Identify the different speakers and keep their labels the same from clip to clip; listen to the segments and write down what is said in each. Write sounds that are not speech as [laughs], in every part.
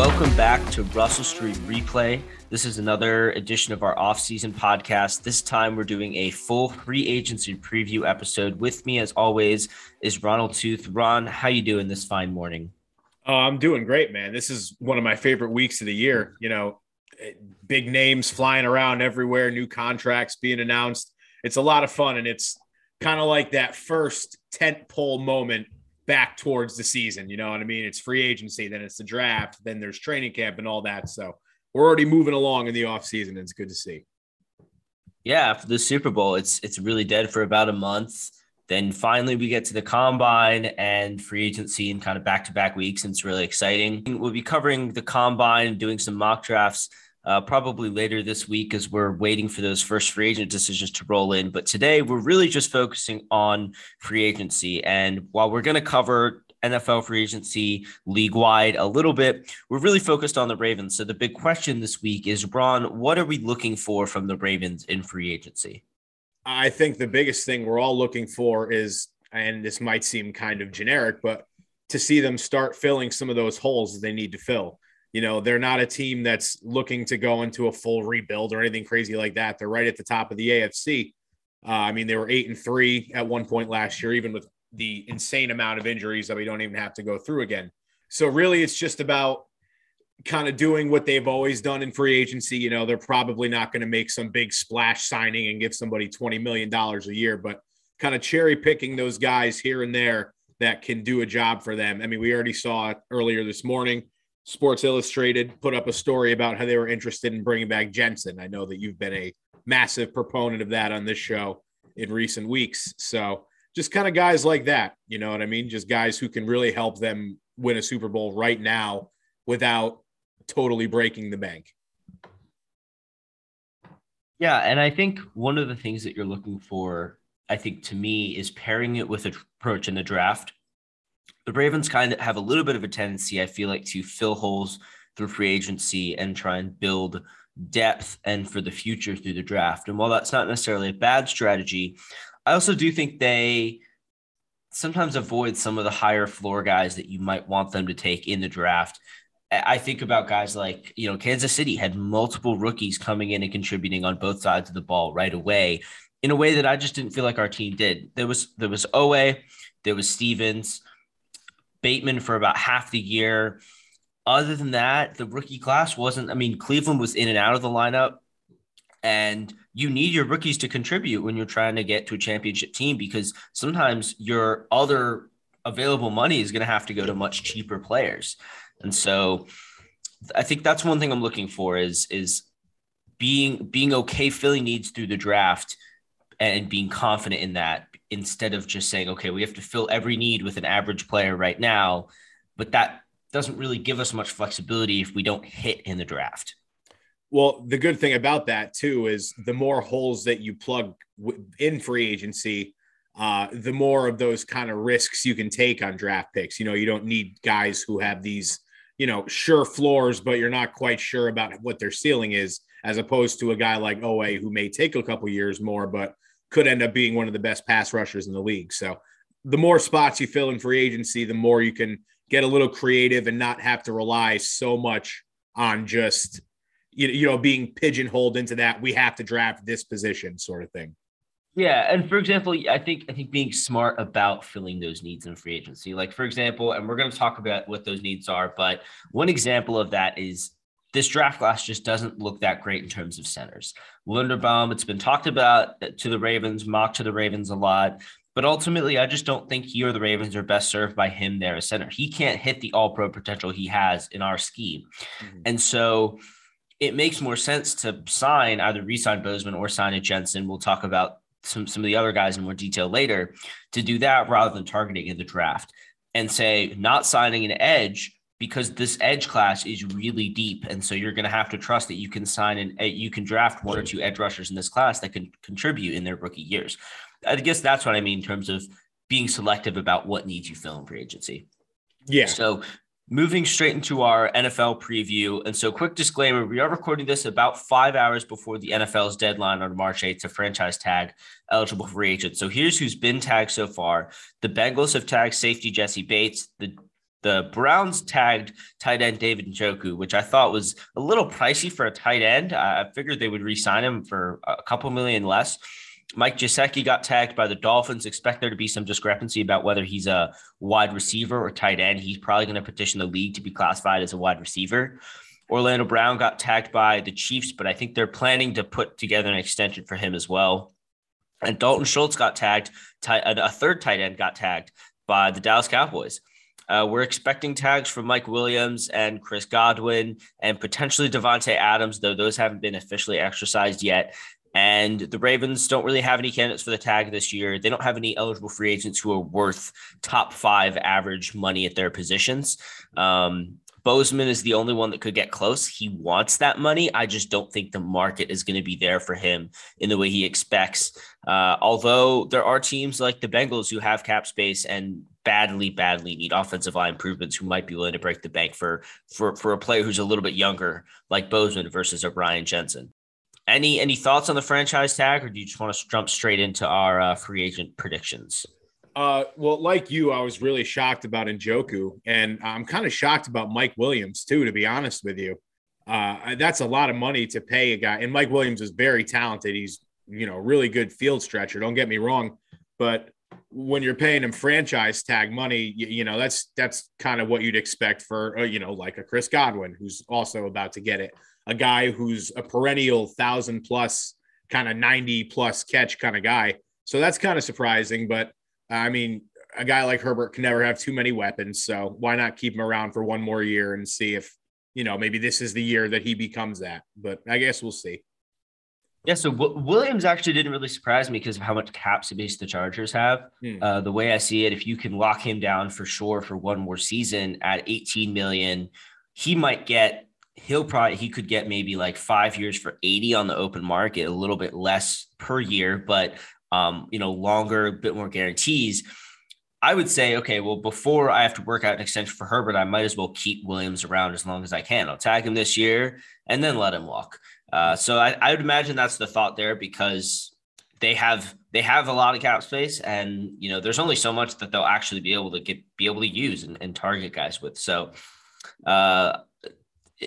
Speaker 1: Welcome back to Russell Street Replay. This is another edition of our off-season podcast. This time we're doing a full free agency preview episode. With me, as always, is Ronald Toothe. Ron, how you doing this fine morning?
Speaker 2: Oh, I'm doing great, man. This is one of my favorite weeks of the year. You know, big names flying around everywhere, new contracts being announced. It's a lot of fun, and it's kind of like that first tent pole moment back towards the season. You know what I mean? It's free agency, then it's the draft, then there's training camp and all that. So we're already moving along in the off season. And it's good to see.
Speaker 1: Yeah, for the Super Bowl, it's it's really dead for about a month. Then finally we get to the combine and free agency and kind of back to back weeks, and it's really exciting. We'll be covering the combine, doing some mock drafts uh, probably later this week as we're waiting for those first free agent decisions to roll in. But today we're really just focusing on free agency. And while we're going to cover NFL free agency league wide a little bit, we're really focused on the Ravens. So the big question this week is, Ron, what are we looking for from the Ravens in free agency?
Speaker 2: I think the biggest thing we're all looking for is, and this might seem kind of generic, but to see them start filling some of those holes they need to fill. You know, they're not a team that's looking to go into a full rebuild or anything crazy like that. They're right at the top of the AFC. Uh, I mean, they were eight and three at one point last year, even with the insane amount of injuries that we don't even have to go through again. So, really, it's just about kind of doing what they've always done in free agency. You know, they're probably not going to make some big splash signing and give somebody $20 million a year, but kind of cherry picking those guys here and there that can do a job for them. I mean, we already saw it earlier this morning. Sports Illustrated put up a story about how they were interested in bringing back Jensen. I know that you've been a massive proponent of that on this show in recent weeks. So just kind of guys like that, you know what I mean? Just guys who can really help them win a Super Bowl right now without totally breaking the bank.
Speaker 1: Yeah, and I think one of the things that you're looking for, I think to me, is pairing it with approach in the draft the Ravens kind of have a little bit of a tendency, I feel like, to fill holes through free agency and try and build depth and for the future through the draft. And while that's not necessarily a bad strategy, I also do think they sometimes avoid some of the higher floor guys that you might want them to take in the draft. I think about guys like, you know, Kansas City had multiple rookies coming in and contributing on both sides of the ball right away in a way that I just didn't feel like our team did. There was there was Oweh, there was Stephens, Bateman for about half the year. Other than that, the rookie class wasn't. I mean, Cleveland was in and out of the lineup, and you need your rookies to contribute when you're trying to get to a championship team because sometimes your other available money is going to have to go to much cheaper players. And so I think that's one thing I'm looking for is is being being okay filling needs through the draft and being confident in that instead of just saying, okay, we have to fill every need with an average player right now. But that doesn't really give us much flexibility if we don't hit in the draft.
Speaker 2: Well, the good thing about that too is the more holes that you plug in free agency, uh, the more of those kind of risks you can take on draft picks. You know, you don't need guys who have these, you know, sure floors, but you're not quite sure about what their ceiling is, as opposed to a guy like Oweh who may take a couple years more, but could end up being one of the best pass rushers in the league. So the more spots you fill in free agency, the more you can get a little creative and not have to rely so much on just you, know being pigeonholed into that we have to draft this position sort of thing.
Speaker 1: Yeah, and for example, I think I think being smart about filling those needs in free agency. Like for example, and we're going to talk about what those needs are, but one example of that is this draft class just doesn't look that great in terms of centers. Linderbaum, it's been talked about to the Ravens, mocked to the Ravens a lot, but ultimately, I just don't think he or the Ravens are best served by him there as center. He can't hit the all pro potential he has in our scheme. Mm-hmm. And so it makes more sense to sign either resign Bozeman or sign a Jensen. We'll talk about some, some of the other guys in more detail later to do that rather than targeting in the draft and say not signing an edge because this edge class is really deep, and so you're going to have to trust that you can sign and uh, you can draft one or two edge rushers in this class that can contribute in their rookie years. I guess that's what I mean in terms of being selective about what needs you fill in free agency.
Speaker 2: Yeah.
Speaker 1: So moving straight into our NFL preview. And so, quick disclaimer we are recording this about five hours before the NFL's deadline on March 8th to franchise tag eligible free agents. So, here's who's been tagged so far the Bengals have tagged safety Jessie Bates, the The Browns tagged tight end David Njoku, which I thought was a little pricey for a tight end. I figured they would re-sign him for a couple million less. Mike Gesicki got tagged by the Dolphins. Expect there to be some discrepancy about whether he's a wide receiver or tight end. He's probably going to petition the league to be classified as a wide receiver. Orlando Brown got tagged by the Chiefs, but I think they're planning to put together an extension for him as well. And Dalton Schultz got tagged. A third tight end got tagged by the Dallas Cowboys. Uh, we're expecting tags from Mike Williams and Chris Godwin and potentially Davante Adams, though those haven't been officially exercised yet. And the Ravens don't really have any candidates for the tag this year. They don't have any eligible free agents who are worth top five average money at their positions. Um, Bozeman is the only one that could get close. He wants that money. I just don't think the market is going to be there for him in the way he expects. Uh, although there are teams like the Bengals who have cap space and badly, badly need offensive line improvements who might be willing to break the bank for for for a player who's a little bit younger, like Bozeman versus a O'Brien Jensen. Any any thoughts on the franchise tag, or do you just want to jump straight into our uh, free agent predictions?
Speaker 2: Uh, well, like you, I was really shocked about Njoku, and I'm kind of shocked about Mike Williams too. To be honest with you, uh, that's a lot of money to pay a guy. And Mike Williams is very talented. He's you know really good field stretcher. Don't get me wrong, but when you're paying him franchise tag money, you, you know that's that's kind of what you'd expect for uh, you know like a Chris Godwin who's also about to get it a guy who's a perennial thousand plus kind of 90 plus catch kind of guy. So that's kind of surprising. But I mean, a guy like Herbert can never have too many weapons. So why not keep him around for one more year and see if, you know, maybe this is the year that he becomes that. But I guess we'll see.
Speaker 1: Yeah, so w- Williams actually didn't really surprise me because of how much cap space the Chargers have. Hmm. Uh, the way I see it, if you can lock him down for sure for one more season at 18 million, he might get he'll probably he could get maybe like five years for 80 on the open market, a little bit less per year, but um, you know, longer, a bit more guarantees. I would say, okay, well, before I have to work out an extension for Herbert, I might as well keep Williams around as long as I can. I'll tag him this year and then let him walk. Uh, so I, I would imagine that's the thought there because they have they have a lot of cap space and you know there's only so much that they'll actually be able to get be able to use and, and target guys with so uh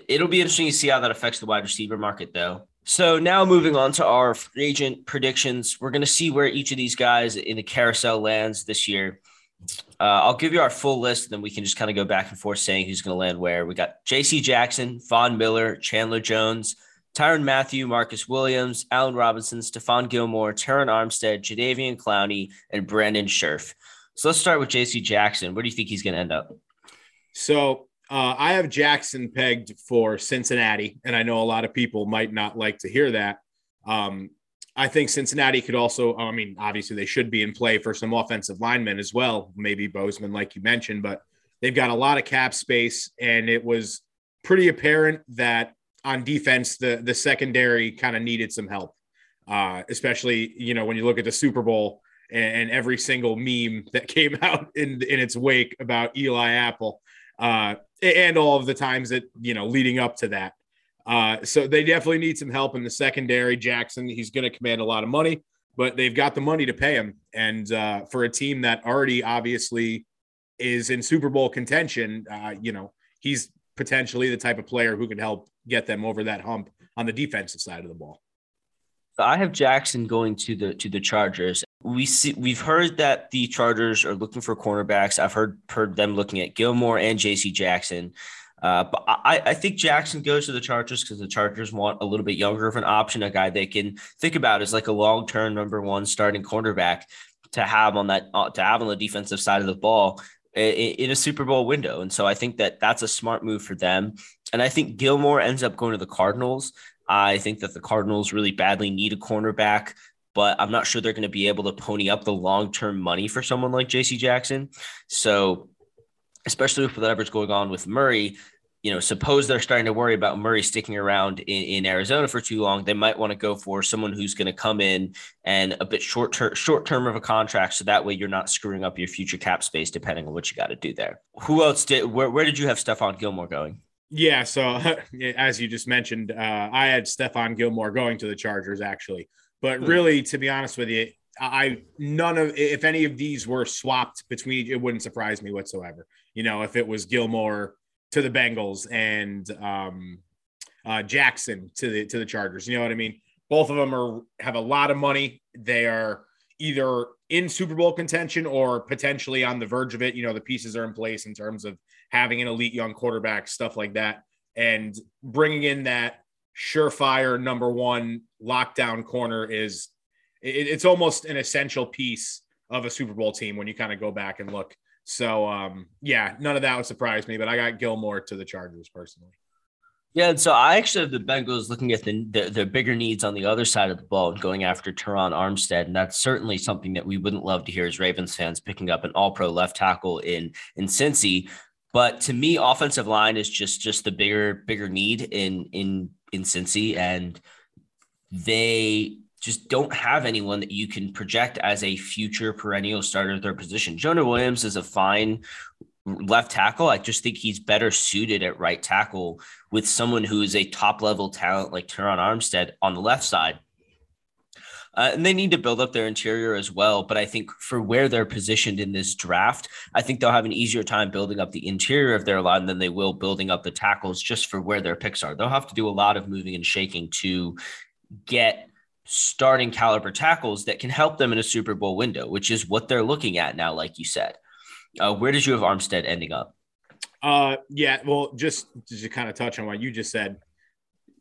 Speaker 1: it'll be interesting to see how that affects the wide receiver market, though. So now moving on to our free agent predictions, we're going to see where each of these guys in the carousel lands this year. Uh, I'll give you our full list, and then we can just kind of go back and forth saying who's going to land where. We got J.C. Jackson, Von Miller, Chandler Jones, Tyrann Mathieu, Marcus Williams, Allen Robinson, Stephon Gilmore, Terron Armstead, Jadeveon Clowney, and Brandon Scherff. So let's start with J.C. Jackson. Where do you think he's going to end up?
Speaker 2: So uh, I have Jackson pegged for Cincinnati, and I know a lot of people might not like to hear that. Um, I think Cincinnati could also, I mean, obviously they should be in play for some offensive linemen as well, maybe Bozeman, like you mentioned, but they've got a lot of cap space, and it was pretty apparent that on defense, the the secondary kind of needed some help, uh, especially you know when you look at the Super Bowl and, and every single meme that [laughs] came out in in its wake about Eli Apple uh, and all of the times that you know leading up to that. Uh, so they definitely need some help in the secondary. Jackson, he's going to command a lot of money, but they've got the money to pay him. And uh, for a team that already obviously is in Super Bowl contention, uh, you know, he's potentially the type of player who can help get them over that hump on the defensive side of the ball.
Speaker 1: I have Jackson going to the to the Chargers. We see we've heard that the Chargers are looking for cornerbacks. I've heard heard them looking at Gilmore and J.C. Jackson. Uh, but I, I think Jackson goes to the Chargers because the Chargers want a little bit younger of an option, a guy they can think about as like a long term number one starting cornerback to have on that uh, to have on the defensive side of the ball in, in a Super Bowl window. And so I think that that's a smart move for them. And I think Gilmore ends up going to the Cardinals. I think that the Cardinals really badly need a cornerback, but I'm not sure they're going to be able to pony up the long term money for someone like JC Jackson. So, especially with whatever's going on with Murray, you know, suppose they're starting to worry about Murray sticking around in, in Arizona for too long, they might want to go for someone who's going to come in and a bit short term, short term of a contract, so that way you're not screwing up your future cap space depending on what you got to do there. Who else did? Where, where did you have Stephon Gilmore going?
Speaker 2: Yeah, so [laughs] as you just mentioned, uh, I had Stephon Gilmore going to the Chargers actually, but hmm. really, to be honest with you, I none of if any of these were swapped between it wouldn't surprise me whatsoever. You know, if it was Gilmore to the Bengals and um, uh, Jackson to the to the Chargers, you know what I mean? Both of them are have a lot of money. They are either in Super Bowl contention or potentially on the verge of it. You know, the pieces are in place in terms of having an elite young quarterback, stuff like that, and bringing in that surefire number one lockdown corner is it, it's almost an essential piece of a Super Bowl team when you kind of go back and look. So um, yeah, none of that would surprise me, but I got Gilmore to the Chargers personally.
Speaker 1: Yeah, and so I actually have the Bengals looking at the, the, the bigger needs on the other side of the ball and going after Terron Armstead, and that's certainly something that we wouldn't love to hear as Ravens fans picking up an All-Pro left tackle in in Cincy. But to me, offensive line is just just the bigger bigger need in in in Cincy, and they just don't have anyone that you can project as a future perennial starter at their position. Jonah Williams is a fine left tackle. I just think he's better suited at right tackle with someone who is a top level talent like Terron Armstead on the left side. Uh, and they need to build up their interior as well. But I think for where they're positioned in this draft, I think they'll have an easier time building up the interior of their line than they will building up the tackles just for where their picks are. They'll have to do a lot of moving and shaking to get starting caliber tackles that can help them in a Super Bowl window, which is what they're looking at now, like you said. Uh, where did you have Armstead ending up?
Speaker 2: Uh, yeah, well, just to kind of touch on what you just said,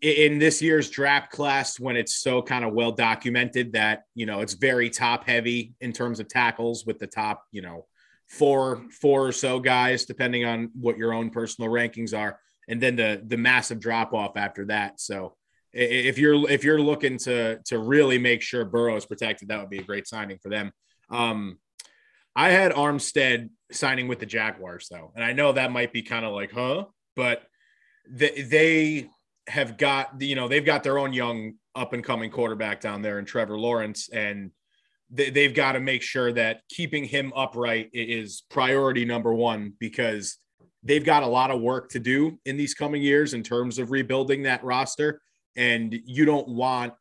Speaker 2: in this year's draft class, when it's so kind of well documented that you know it's very top heavy in terms of tackles with the top, you know, four four or so guys, depending on what your own personal rankings are, and then the the massive drop off after that. So if you're if you're looking to to really make sure Burrow is protected, that would be a great signing for them. Um, I had Armstead signing with the Jaguars though, and I know that might be kind of like, huh? But they, they have got you know they've got their own young up and coming quarterback down there in Trevor Lawrence, and they, they've got to make sure that keeping him upright is priority number one because they've got a lot of work to do in these coming years in terms of rebuilding that roster and you don't want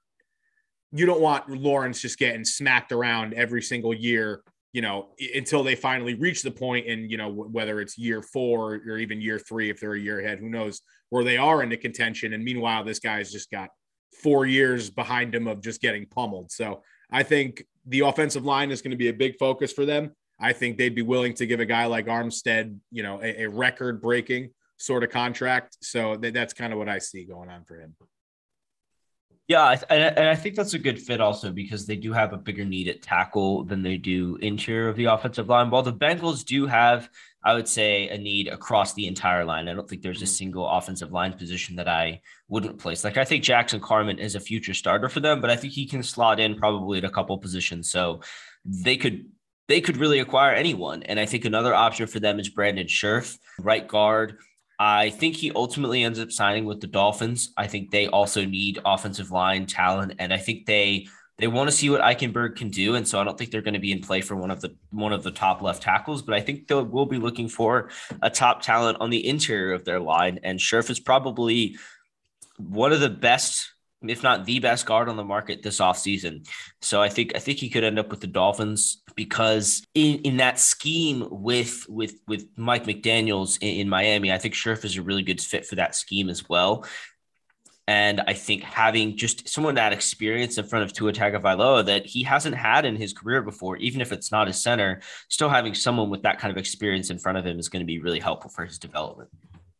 Speaker 2: you don't want Lawrence just getting smacked around every single year, you know, until they finally reach the point and you know whether it's year 4 or even year 3 if they're a year ahead, who knows where they are into contention and meanwhile this guy's just got 4 years behind him of just getting pummeled. So, I think the offensive line is going to be a big focus for them. I think they'd be willing to give a guy like Armstead, you know, a, a record breaking sort of contract. So that's kind of what I see going on for him.
Speaker 1: Yeah, and I think that's a good fit also because they do have a bigger need at tackle than they do interior of the offensive line. While the Bengals do have, I would say, a need across the entire line. I don't think there's a mm-hmm. single offensive line position that I wouldn't place. Like I think Jackson Carman is a future starter for them, but I think he can slot in probably at a couple positions. So they could they could really acquire anyone. And I think another option for them is Brandon Scherff, right guard. I think he ultimately ends up signing with the Dolphins. I think they also need offensive line talent, and I think they they want to see what Eichenberg can do. And so I don't think they're going to be in play for one of the one of the top left tackles, but I think they will be looking for a top talent on the interior of their line. And Scherff is probably one of the best if not the best guard on the market this offseason. So I think I think he could end up with the Dolphins because in, in that scheme with with with Mike McDaniels in, in Miami, I think Scherff is a really good fit for that scheme as well. And I think having just someone that experience in front of Tua Tagovailoa that he hasn't had in his career before, even if it's not his center, still having someone with that kind of experience in front of him is going to be really helpful for his development.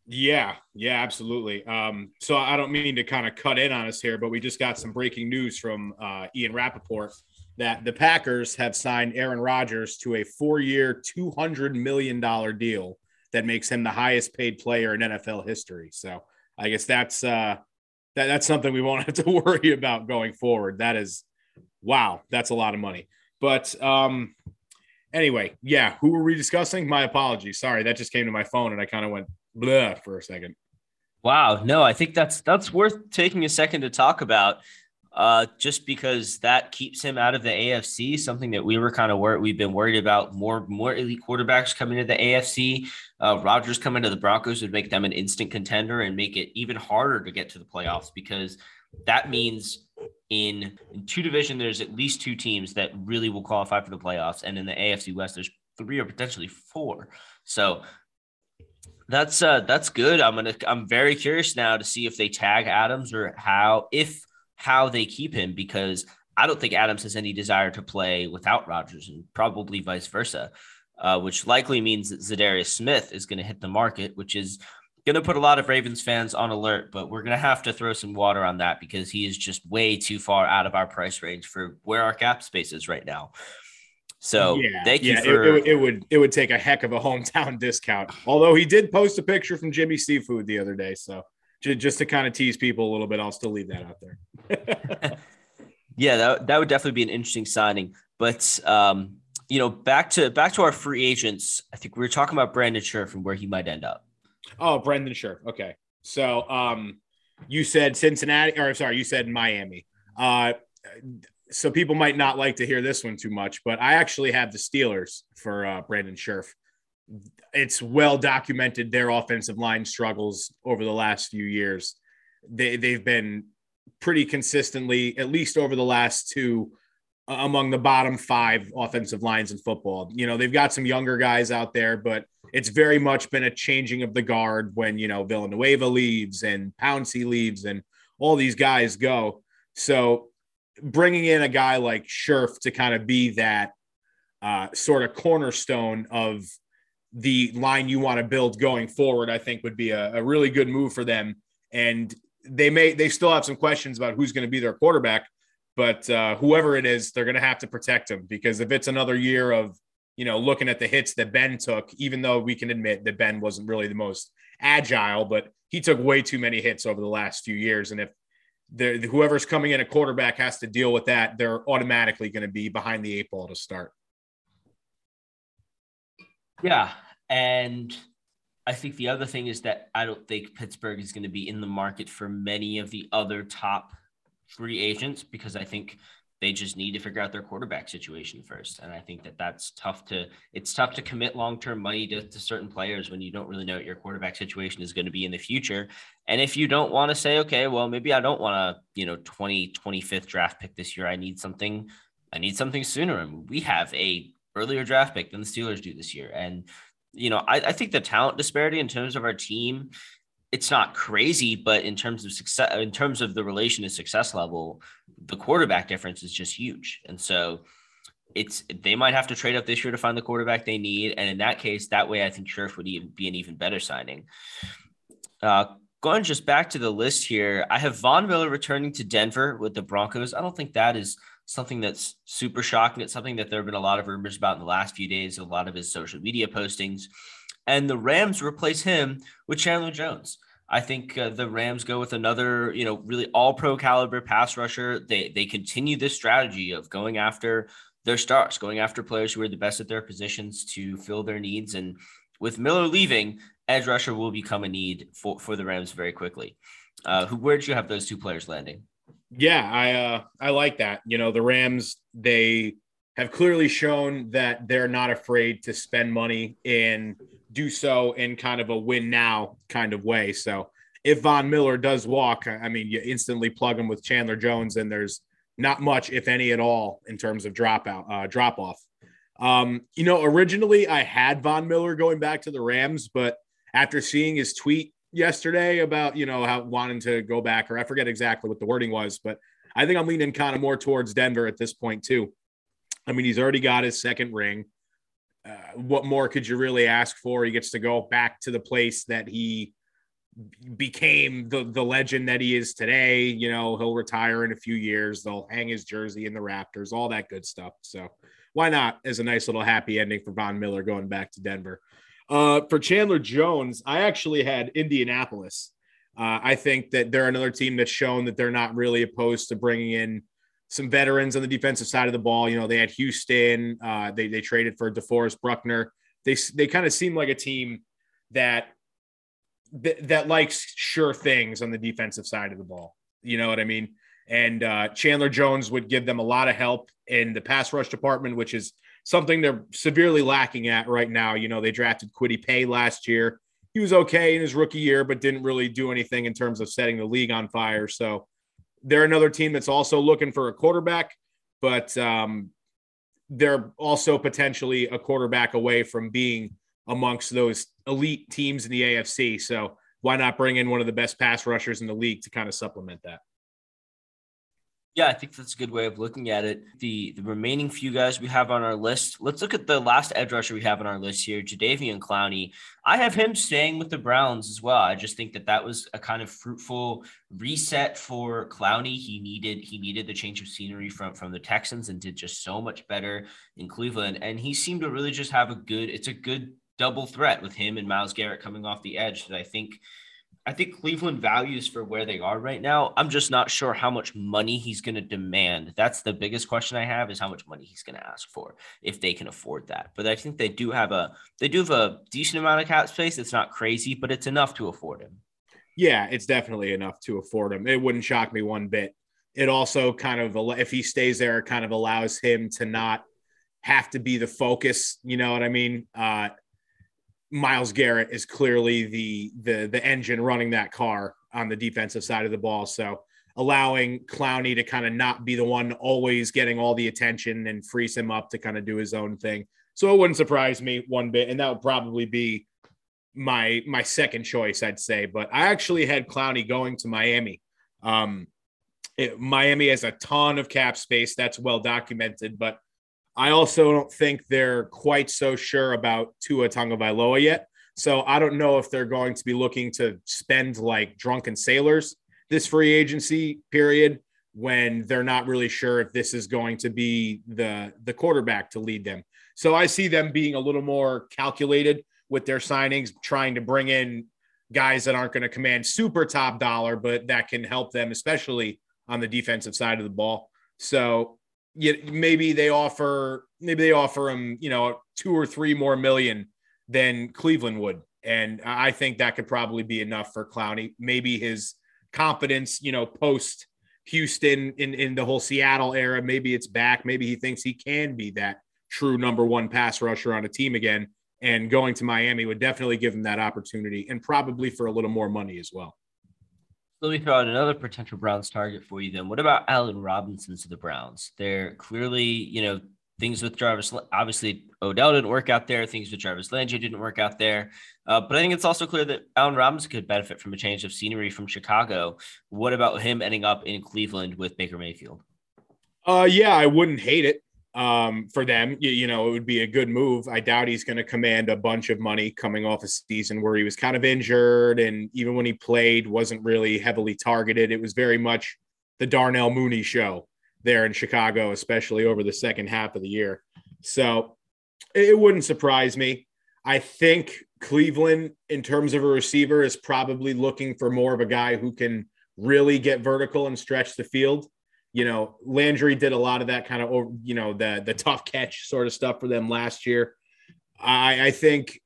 Speaker 2: Yeah, yeah, absolutely. Um, so I don't mean to kind of cut in on us here, but we just got some breaking news from uh, Ian Rapoport that the Packers have signed Aaron Rodgers to a four-year, two hundred million dollar deal that makes him the highest paid player in NFL history. So I guess that's uh, that, that's something we won't [laughs] have to worry about going forward. That is, wow, that's a lot of money. But um, anyway, yeah, who were we discussing? My apologies. Sorry, that just came to my phone and I kind of went blah for a second.
Speaker 1: Wow, no, I think that's that's worth taking a second to talk about. Uh, just because that keeps him out of the AFC, something that we were kind of worried. We've been worried about more more elite quarterbacks coming to the AFC. Uh, Rodgers coming to the Broncos would make them an instant contender and make it even harder to get to the playoffs because that means in, in two division, there's at least two teams that really will qualify for the playoffs. And in the AFC West, there's three or potentially four. So that's uh that's good. I'm gonna I'm very curious now to see if they tag Adams or how if how they keep him because I don't think Adams has any desire to play without Rodgers and probably vice versa, uh, which likely means that Za'Darius Smith is to hit the market, which is to put a lot of Ravens fans on alert. But we're to have to throw some water on that because he is just way too far out of our price range for where our cap space is right now. So yeah, thank you
Speaker 2: yeah,
Speaker 1: for
Speaker 2: it, it, it, would it would take a heck of a hometown [laughs] discount. Although he did post a picture from Jimmy Seafood the other day, so just to kind of tease people a little bit, I'll still leave that out there. [laughs]
Speaker 1: yeah, that, that would definitely be an interesting signing. But um, you know, back to back to our free agents. I think we were talking about Brandon Scherff and where he might end up.
Speaker 2: Oh, Brandon Scherff. Okay, so um, you said Cincinnati, or sorry, you said Miami. Uh, so people might not like to hear this one too much, but I actually have the Steelers for uh, Brandon Scherff. It's well documented their offensive line struggles over the last few years. They they've been pretty consistently, at least over the last two, uh, among the bottom five offensive lines in football. You know, they've got some younger guys out there, but it's very much been a changing of the guard when you know Villanueva leaves and Pouncey leaves and all these guys go. So bringing in a guy like Scherff to kind of be that uh, sort of cornerstone of the line you want to build going forward, I think would be a, a really good move for them. And they may they still have some questions about who's going to be their quarterback, but uh, whoever it is, they're going to have to protect him because if it's another year of you know looking at the hits that Ben took, even though we can admit that Ben wasn't really the most agile, but he took way too many hits over the last few years, and if whoever's coming in a quarterback has to deal with that. They're automatically going to be behind the eight ball to start.
Speaker 1: Yeah, and I think the other thing is that I don't think Pittsburgh is going to be in the market for many of the other top free agents because I think they just need to figure out their quarterback situation first. And I think that that's tough to, it's tough to commit long-term money to, to certain players when you don't really know what your quarterback situation is going to be in the future. And if you don't want to say, okay, well, maybe I don't want to, you know, 20, 25th draft pick this year. I need something, I need something sooner. And we have a earlier draft pick than the Steelers do this year. And, you know, I, I think the talent disparity in terms of our team it's not crazy, but in terms of success, in terms of the relation to success level, the quarterback difference is just huge. And so it's they might have to trade up this year to find the quarterback they need. And in that case, that way I think Scherff would even be an even better signing. Uh, going just back to the list here, I have Von Miller returning to Denver with the Broncos. I don't think that is something that's super shocking. It's something that there have been a lot of rumors about in the last few days, a lot of his social media postings and the Rams replace him with Chandler Jones. I think uh, the Rams go with another, you know, really all pro caliber pass rusher. They they continue this strategy of going after their stars, going after players who are the best at their positions to fill their needs. And with Miller leaving, edge rusher will become a need for, for the Rams very quickly. Uh, who where did you have those two players landing?
Speaker 2: Yeah, I uh, I like that. You know, the Rams they have clearly shown that they're not afraid to spend money and do so in kind of a win now kind of way. So if Von Miller does walk, I mean, you instantly plug him with Chandler Jones, and there's not much, if any at all, in terms of dropout, uh, drop off. Um, you know, originally I had Von Miller going back to the Rams, but after seeing his tweet yesterday about you know how wanting to go back, or I forget exactly what the wording was, but I think I'm leaning kind of more towards Denver at this point too. I mean, he's already got his second ring. Uh, what more could you really ask for? He gets to go back to the place that he became the the legend that he is today. You know, he'll retire in a few years. They'll hang his jersey in the Raptors, all that good stuff. So why not as a nice little happy ending for Von Miller going back to Denver? Uh, for Chandler Jones, I actually had Indianapolis. Uh, I think that they're another team that's shown that they're not really opposed to bringing in some veterans on the defensive side of the ball. You know, they had Houston. Uh, they they traded for DeForest Buckner. They they kind of seem like a team that, that that likes sure things on the defensive side of the ball. You know what I mean? And uh, Chandler Jones would give them a lot of help in the pass rush department, which is something they're severely lacking at right now. You know, they drafted Kwity Paye last year. He was okay in his rookie year, but didn't really do anything in terms of setting the league on fire. So they're another team that's also looking for a quarterback, but um, they're also potentially a quarterback away from being amongst those elite teams in the AFC. So why not bring in one of the best pass rushers in the league to kind of supplement that?
Speaker 1: Yeah, I think that's a good way of looking at it. The the remaining few guys we have on our list. Let's look at the last edge rusher we have on our list here, Jadeveon Clowney. I have him staying with the Browns as well. I just think that that was a kind of fruitful reset for Clowney. He needed he needed the change of scenery from from the Texans and did just so much better in Cleveland. And he seemed to really just have a good. It's a good double threat with him and Myles Garrett coming off the edge that I think I think Cleveland values for where they are right now. I'm just not sure how much money he's going to demand. That's the biggest question I have is how much money he's going to ask for if they can afford that. But I think they do have a they do have a decent amount of cap space. It's not crazy, but it's enough to afford him.
Speaker 2: Yeah, it's definitely enough to afford him. It wouldn't shock me one bit. It also kind of if he stays there, it kind of allows him to not have to be the focus. You know what I mean? Uh, Myles Garrett is clearly the the the engine running that car on the defensive side of the ball. So allowing Clowney to kind of not be the one always getting all the attention and frees him up to kind of do his own thing. So it wouldn't surprise me one bit, and that would probably be my my second choice, I'd say. But I actually had Clowney going to Miami. Um, it, Miami has a ton of cap space. That's well documented, but I also don't think they're quite so sure about Tua Tagovailoa yet. So I don't know if they're going to be looking to spend like drunken sailors this free agency period when they're not really sure if this is going to be the the quarterback to lead them. So I see them being a little more calculated with their signings, trying to bring in guys that aren't going to command super top dollar, but that can help them, especially on the defensive side of the ball. So maybe they offer maybe they offer him you know two or three more million than Cleveland would, and I think that could probably be enough for Clowney. Maybe his confidence, you know, post Houston in in the whole Seattle era, maybe it's back. Maybe he thinks he can be that true number one pass rusher on a team again. And going to Miami would definitely give him that opportunity, and probably for a little more money as well.
Speaker 1: Let me throw out another potential Browns target for you then. What about Allen Robinson to the Browns? They're clearly, you know, things with Jarvis. Obviously, Odell didn't work out there. Things with Jarvis Landry didn't work out there. Uh, but I think it's also clear that Allen Robinson could benefit from a change of scenery from Chicago. What about him ending up in Cleveland with Baker Mayfield?
Speaker 2: Uh, yeah, I wouldn't hate it um, for them. You, you, know, it would be a good move. I doubt he's going to command a bunch of money coming off a season where he was kind of injured, and even when he played, wasn't really heavily targeted. It was very much the Darnell Mooney show there in Chicago, especially over the second half of the year. So it wouldn't surprise me. I think Cleveland, in terms of a receiver, is probably looking for more of a guy who can really get vertical and stretch the field you know, Landry did a lot of that kind of, you know, the the tough catch sort of stuff for them last year. I, I think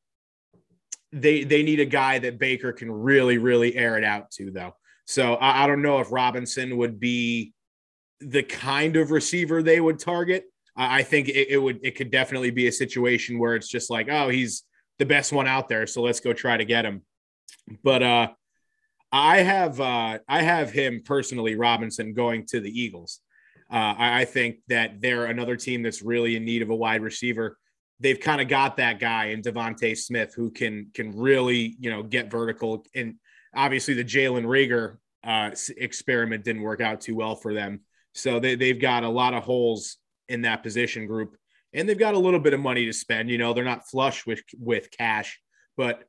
Speaker 2: they they need a guy that Baker can really really air it out to though. So I, I don't know if Robinson would be the kind of receiver they would target. I, I think it, it would it could definitely be a situation where it's just like, oh, he's the best one out there, so let's go try to get him. But uh I have uh, I have him personally, Robinson, going to the Eagles. Uh, I, I, think that they're another team that's really in need of a wide receiver. They've kind of got that guy in DeVonta Smith who can can really you know get vertical. And obviously the Jalen Reagor uh, experiment didn't work out too well for them. So they, they've got a lot of holes in that position group, and they've got a little bit of money to spend. You know, they're not flush with with cash, but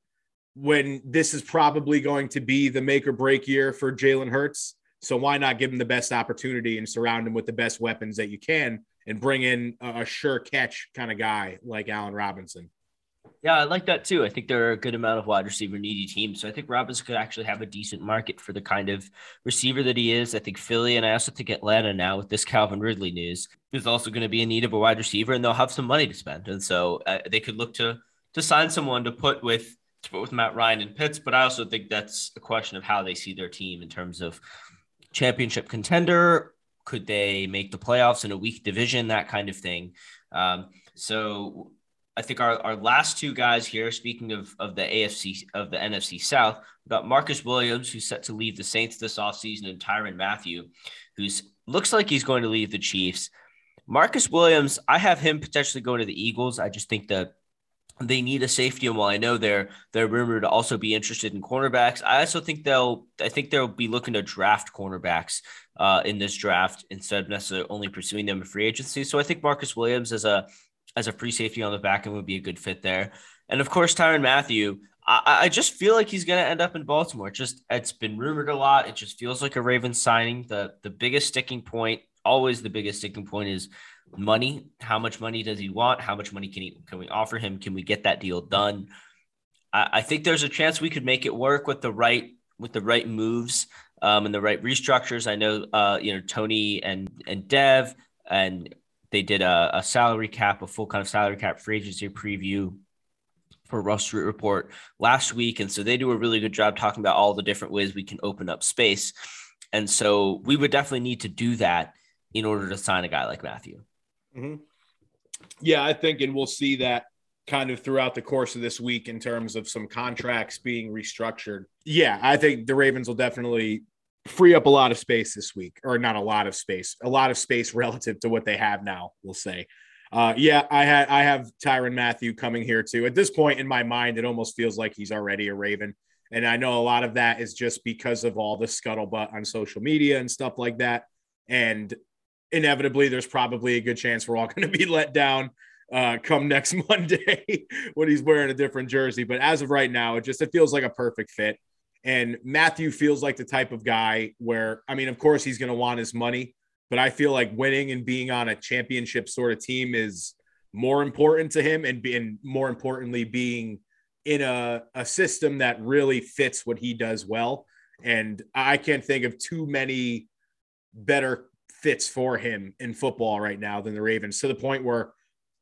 Speaker 2: when this is probably going to be the make or break year for Jalen Hurts. So why not give him the best opportunity and surround him with the best weapons that you can and bring in a, sure catch kind of guy like Allen Robinson?
Speaker 1: Yeah, I like that too. I think there are a good amount of wide receiver needy teams. So I think Robinson could actually have a decent market for the kind of receiver that he is. I think Philly and I also think Atlanta now with this Calvin Ridley news is also going to be in need of a wide receiver and they'll have some money to spend. And so uh, they could look to to sign someone to put with with Matt Ryan and Pitts, but I also think that's a question of how they see their team in terms of championship contender. Could they make the playoffs in a weak division? That kind of thing. Um, so I think our, our last two guys here, speaking of, of the AFC of the NFC South, we've got Marcus Williams, who's set to leave the Saints this offseason, and Tyrann Mathieu, who's looks like he's going to leave the Chiefs. Marcus Williams, I have him potentially going to the Eagles. I just think that they need a safety, and while I know they're they're rumored to also be interested in cornerbacks, I also think they'll I think they'll be looking to draft cornerbacks uh, in this draft instead of necessarily only pursuing them in free agency. So I think Marcus Williams as a as a free safety on the back end would be a good fit there. And of course, Tyrann Mathieu. I, I just feel like he's going to end up in Baltimore. just it's been rumored a lot. It just feels like a Ravens signing. The the biggest sticking point, always the biggest sticking point, is money. How much money does he want? How much money can he can we offer him? Can we get that deal done? I, I think there's a chance we could make it work with the right with the right moves um, and the right restructures. I know uh, you know Tony and and Dev and they did a, a salary cap, a full kind of salary cap free agency preview for Russ Street Report last week. And so they do a really good job talking about all the different ways we can open up space. And so we would definitely need to do that in order to sign a guy like Mathieu.
Speaker 2: Mm-hmm. Yeah, I think, and we'll see that kind of throughout the course of this week in terms of some contracts being restructured. Yeah, I think the Ravens will definitely free up a lot of space this week, or not a lot of space, a lot of space [laughs] relative to what they have now. We'll say. Uh, yeah, I had I have Tyrann Mathieu coming here too. At this point in my mind, it almost feels like he's already a Raven, and I know a lot of that is just because of all the scuttlebutt on social media and stuff like that. And inevitably, there's probably a good chance we're all [laughs] going to be let down uh, come next [laughs] Monday when he's wearing a different jersey. But as of right now, it just it feels like a perfect fit. And Mathieu feels like the type of guy where, I mean, of course, he's going to want his money, but I feel like winning and being on a championship sort of team is more important to him and being more importantly, being in a, a system that really fits what he does well. And I can't think of too many better fits for him in football right now than the Ravens to the point where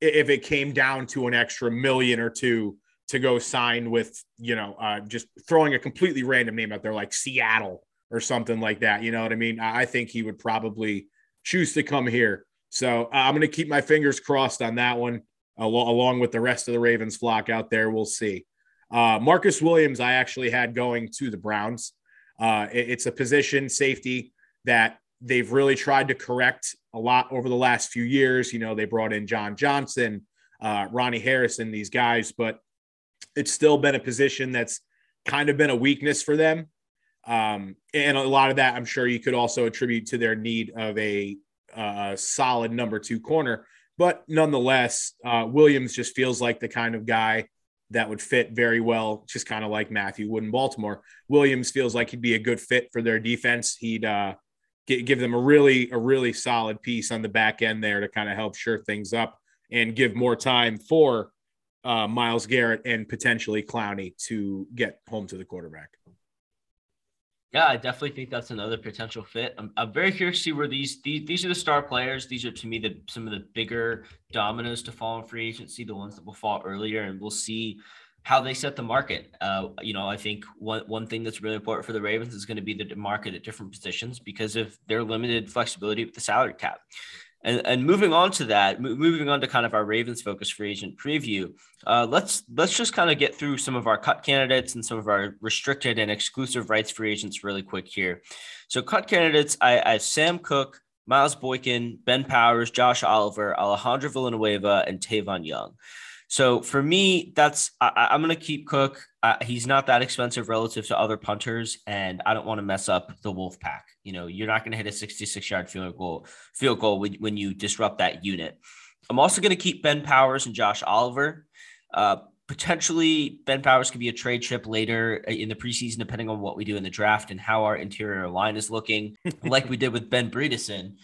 Speaker 2: if it came down to an extra million or two, to go sign with, you know, uh, just throwing a completely random name out there like Seattle or something like that. You know what I mean? I think he would probably choose to come here. So uh, I'm going to keep my fingers crossed on that one, al- along with the rest of the Ravens flock out there. We'll see. Uh, Marcus Williams, I actually had going to the Browns. Uh, it, it's a position safety that they've really tried to correct a lot over the last few years. You know, they brought in John Johnson, uh, Ronnie Harrison, these guys, but it's still been a position that's kind of been a weakness for them. Um, and a lot of that, I'm sure you could also attribute to their need of a uh, solid number two corner. But nonetheless, uh, Williams just feels like the kind of guy that would fit very well, just kind of like Mathieu Wood in Baltimore. Williams feels like he'd be a good fit for their defense. He'd uh, give them a really, a really solid piece on the back end there to kind of help sure things up and give more time for uh, Myles Garrett and potentially Clowney to get home to the quarterback.
Speaker 1: Yeah, I definitely think that's another potential fit. I'm, I'm very curious to see where these, these these are the star players. These are to me the some of the bigger dominoes to fall in free agency, the ones that will fall earlier, and we'll see how they set the market. Uh, you know, I think one one thing that's really important for the Ravens is going to be the market at different positions because of their limited flexibility with the salary cap. And, and moving on to that, moving on to kind of our Ravens focus free agent preview, uh, let's let's just kind of get through some of our cut candidates and some of our restricted and exclusive rights free agents really quick here. So cut candidates, I, I have Sam Koch, Miles Boykin, Ben Powers, Josh Oliver, Alejandro Villanueva, and Tavon Young. So for me, that's I, am going to keep Koch. Uh, he's not that expensive relative to other punters, and I don't want to mess up the Wolf Pack. You know, you're not going to hit a 66 yard field goal field goal when, when you disrupt that unit. I'm also going to keep Ben Powers and Josh Oliver. Uh, potentially, Ben Powers could be a trade chip later uh, in the preseason, depending on what we do in the draft and how our interior line is looking, like we did with Ben Bredeson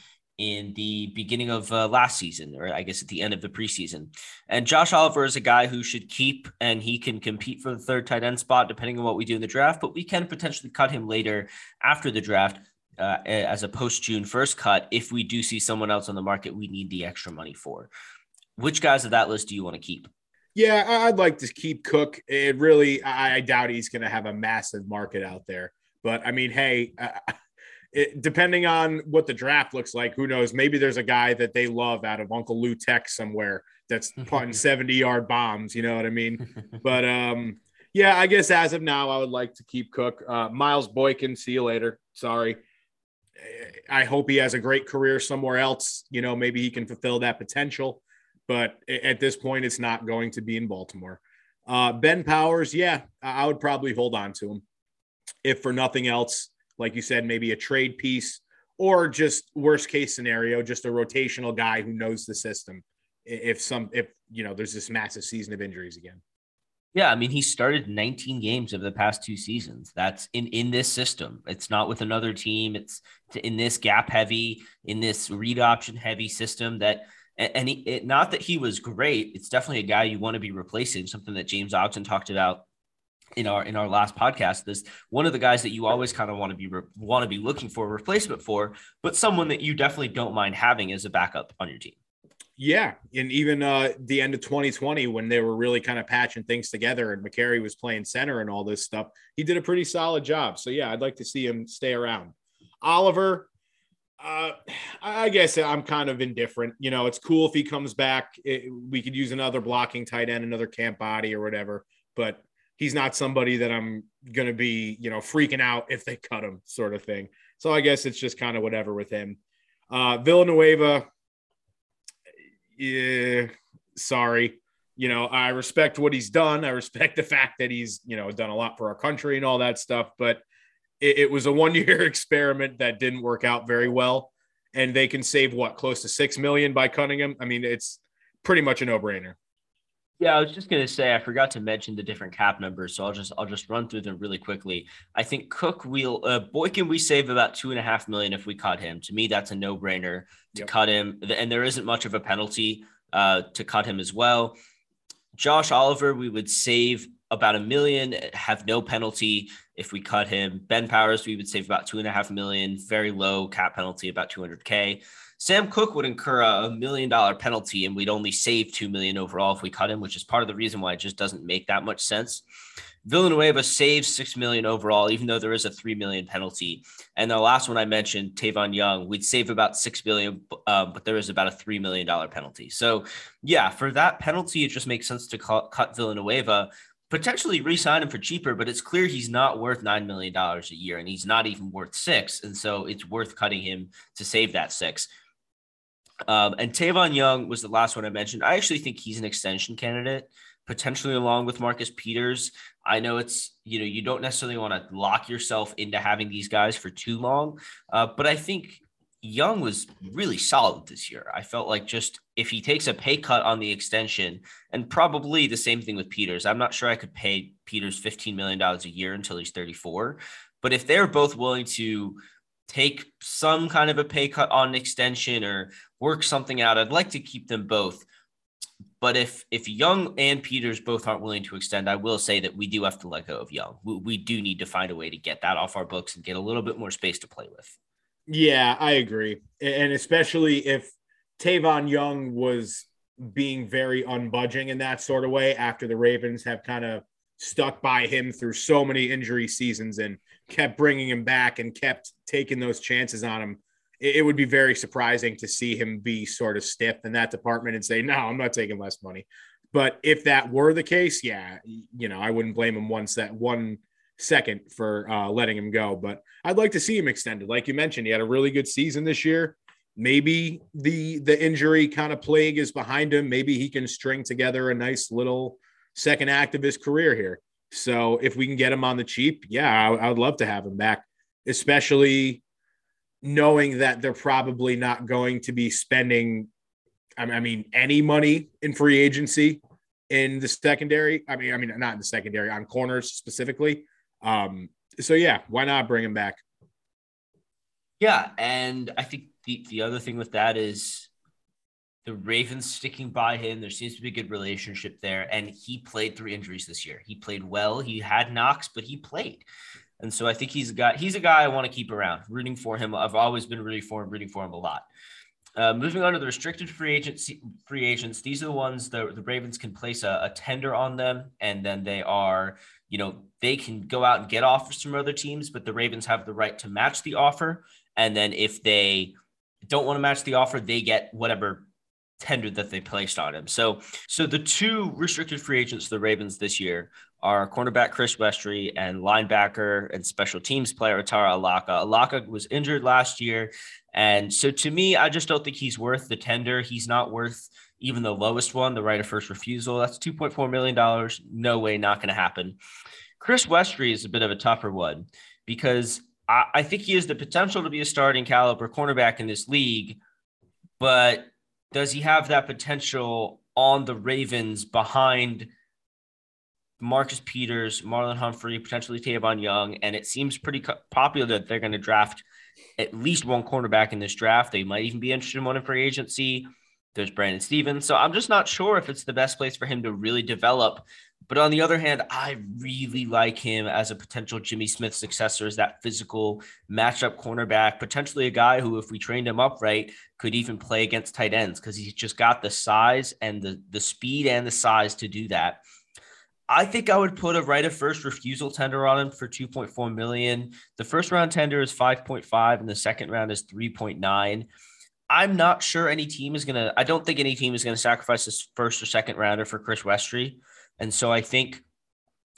Speaker 1: in the beginning of uh, last season, or I guess at the end of the preseason. And Josh Oliver is a guy who should keep and he can compete for the third tight end spot depending on what we do in the draft, but we can potentially cut him later after the draft. Uh, as a post June 1st cut, if we do see someone else on the market, we need the extra money for. Which guys of that list do you want to keep?
Speaker 2: Yeah, I'd like to keep Koch. It really, I, doubt he's going to have a massive market out there. But I mean, hey, it, depending on what the draft looks like, who knows? Maybe there's a guy that they love out of Uncle Lou Tech somewhere that's [laughs] putting 70 yard bombs. You know what I mean? [laughs] but um, yeah, I guess as of now, I would like to keep Koch. Uh, Miles Boykin, see you later. Sorry. I hope he has a great career somewhere else. You know, maybe he can fulfill that potential. But at this point, it's not going to be in Baltimore. Uh, ben Powers, yeah, I would probably hold on to him. If for nothing else, like you said, maybe a trade piece or just worst case scenario, just a rotational guy who knows the system. If some, if you know, there's this massive season of injuries again.
Speaker 1: Yeah, I mean, he started 19 games over the past two seasons. That's in in this system. It's not with another team. It's in this gap heavy, in this read option heavy system. That and he, it, not that he was great. It's definitely a guy you want to be replacing. Something that James Ogden talked about in our in our last podcast. This one of the guys that you always kind of want to be want to be looking for a replacement for, but someone that you definitely don't mind having as a backup on your team.
Speaker 2: Yeah, and even uh, the end of 2020 when they were really kind of patching things together and Mekari was playing center and all this stuff, he did a pretty solid job. So yeah, I'd like to see him stay around. Oliver, uh, I guess I'm kind of indifferent. You know, it's cool if he comes back. It, we could use another blocking tight end, another camp body or whatever. But he's not somebody that I'm going to be, you know, freaking out if they cut him, sort of thing. So I guess it's just kind of whatever with him. Uh, Villanueva, yeah, sorry. You know, I respect what he's done. I respect the fact that he's, you know, done a lot for our country and all that stuff. But it, it was a one year [laughs] experiment that didn't work out very well. And they can save what, close to six million by cutting him? I mean, it's pretty much a no brainer.
Speaker 1: Yeah, I was just gonna say I forgot to mention the different cap numbers, so I'll just I'll just run through them really quickly. I think Koch we'll uh, Boykin we save about two and a half million if we cut him. To me, that's a no brainer to yep. cut him, and there isn't much of a penalty uh, to cut him as well. Josh Oliver, we would save about a million, have no penalty if we cut him. Ben Powers, we would save about two and a half million, very low cap penalty, about 200K. Sam Koch would incur a million dollar penalty and we'd only save 2 million overall if we cut him, which is part of the reason why it just doesn't make that much sense. Villanueva saves 6 million overall, even though there is a 3 million penalty. And the last one I mentioned, Tavon Young, we'd save about 6 million, um, but there is about a $3 million penalty. So yeah, for that penalty, it just makes sense to cut Villanueva potentially re-sign him for cheaper, but it's clear he's not worth nine million dollars a year, and he's not even worth six, and so it's worth cutting him to save that six. Um, and Tavon Young was the last one I mentioned. I actually think he's an extension candidate, potentially along with Marcus Peters. I know it's, you know, you don't necessarily want to lock yourself into having these guys for too long, uh, but I think Young was really solid this year. I felt like just if he takes a pay cut on the extension, and probably the same thing with Peters, I'm not sure I could pay Peters $15 million a year until he's 34. But if they're both willing to take some kind of a pay cut on an extension or work something out. I'd like to keep them both. But if if Young and Peters both aren't willing to extend, I will say that we do have to let go of Young. We, we do need to find a way to get that off our books and get a little bit more space to play with.
Speaker 2: Yeah, I agree. And especially if Tavon Young was being very unbudging in that sort of way after the Ravens have kind of stuck by him through so many injury seasons and kept bringing him back and kept taking those chances on him, it, it would be very surprising to see him be sort of stiff in that department and say, no, I'm not taking less money. But if that were the case, yeah, you know, I wouldn't blame him one set one second for uh, letting him go. But I'd like to see him extended. Like you mentioned, he had a really good season this year. Maybe the the injury kind of plague is behind him. Maybe he can string together a nice little second act of his career here. So if we can get him on the cheap, yeah, I, I would love to have him back, especially knowing that they're probably not going to be spending, I mean, any money in free agency in the secondary. I mean, I mean, not in the secondary on corners specifically. Um, so yeah, why not bring him back?
Speaker 1: Yeah, and I think the the other thing with that is the Ravens sticking by him. There seems to be a good relationship there. And he played through injuries this year. He played well. He had knocks, but he played. And so I think he's a guy, he's a guy I want to keep around, rooting for him. I've always been rooting for him, rooting for him a lot. Uh, moving on to the restricted free agency free agents, these are the ones that the Ravens can place a, a, tender on them, and then they are, you know, they can go out and get offers from other teams, but the Ravens have the right to match the offer. And then if they don't want to match the offer, they get whatever tender that they placed on him. So, so the two restricted free agents the Ravens this year are cornerback Chris Westry and linebacker and special teams player Otaro Alaka. Alaka was injured last year. And so to me, I just don't think he's worth the tender. He's not worth even the lowest one, the right of first refusal. That's $2.4 million. No way, not going to happen. Chris Westry is a bit of a tougher one because I, I think he has the potential to be a starting caliber cornerback in this league, but does he have that potential on the Ravens behind Marcus Peters, Marlon Humphrey, potentially Tavon Young? And it seems pretty popular that they're going to draft at least one cornerback in this draft. They might even be interested in one in free agency. There's Brandon Stephens. So I'm just not sure if it's the best place for him to really develop. But on the other hand, I really like him as a potential Jimmy Smith successor, as that physical matchup cornerback, potentially a guy who, if we trained him up right, could even play against tight ends because he's just got the size and the, the speed and the size to do that. I think I would put a right of first refusal tender on him for 2.4 million. The first round tender is 5.5 and the second round is 3.9. I'm not sure any team is going to, I don't think any team is going to sacrifice this first or second rounder for Chris Westry. And so I think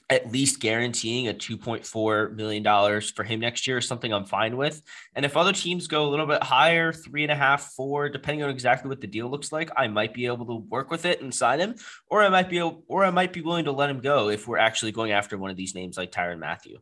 Speaker 1: at least guaranteeing a $2.4 million for him next year is something I'm fine with. And if other teams go a little bit higher, three and a half, four, depending on exactly what the deal looks like, I might be able to work with it and sign him, or I might be, able, or I might be willing to let him go if we're actually going after one of these names like Tyrann Mathieu.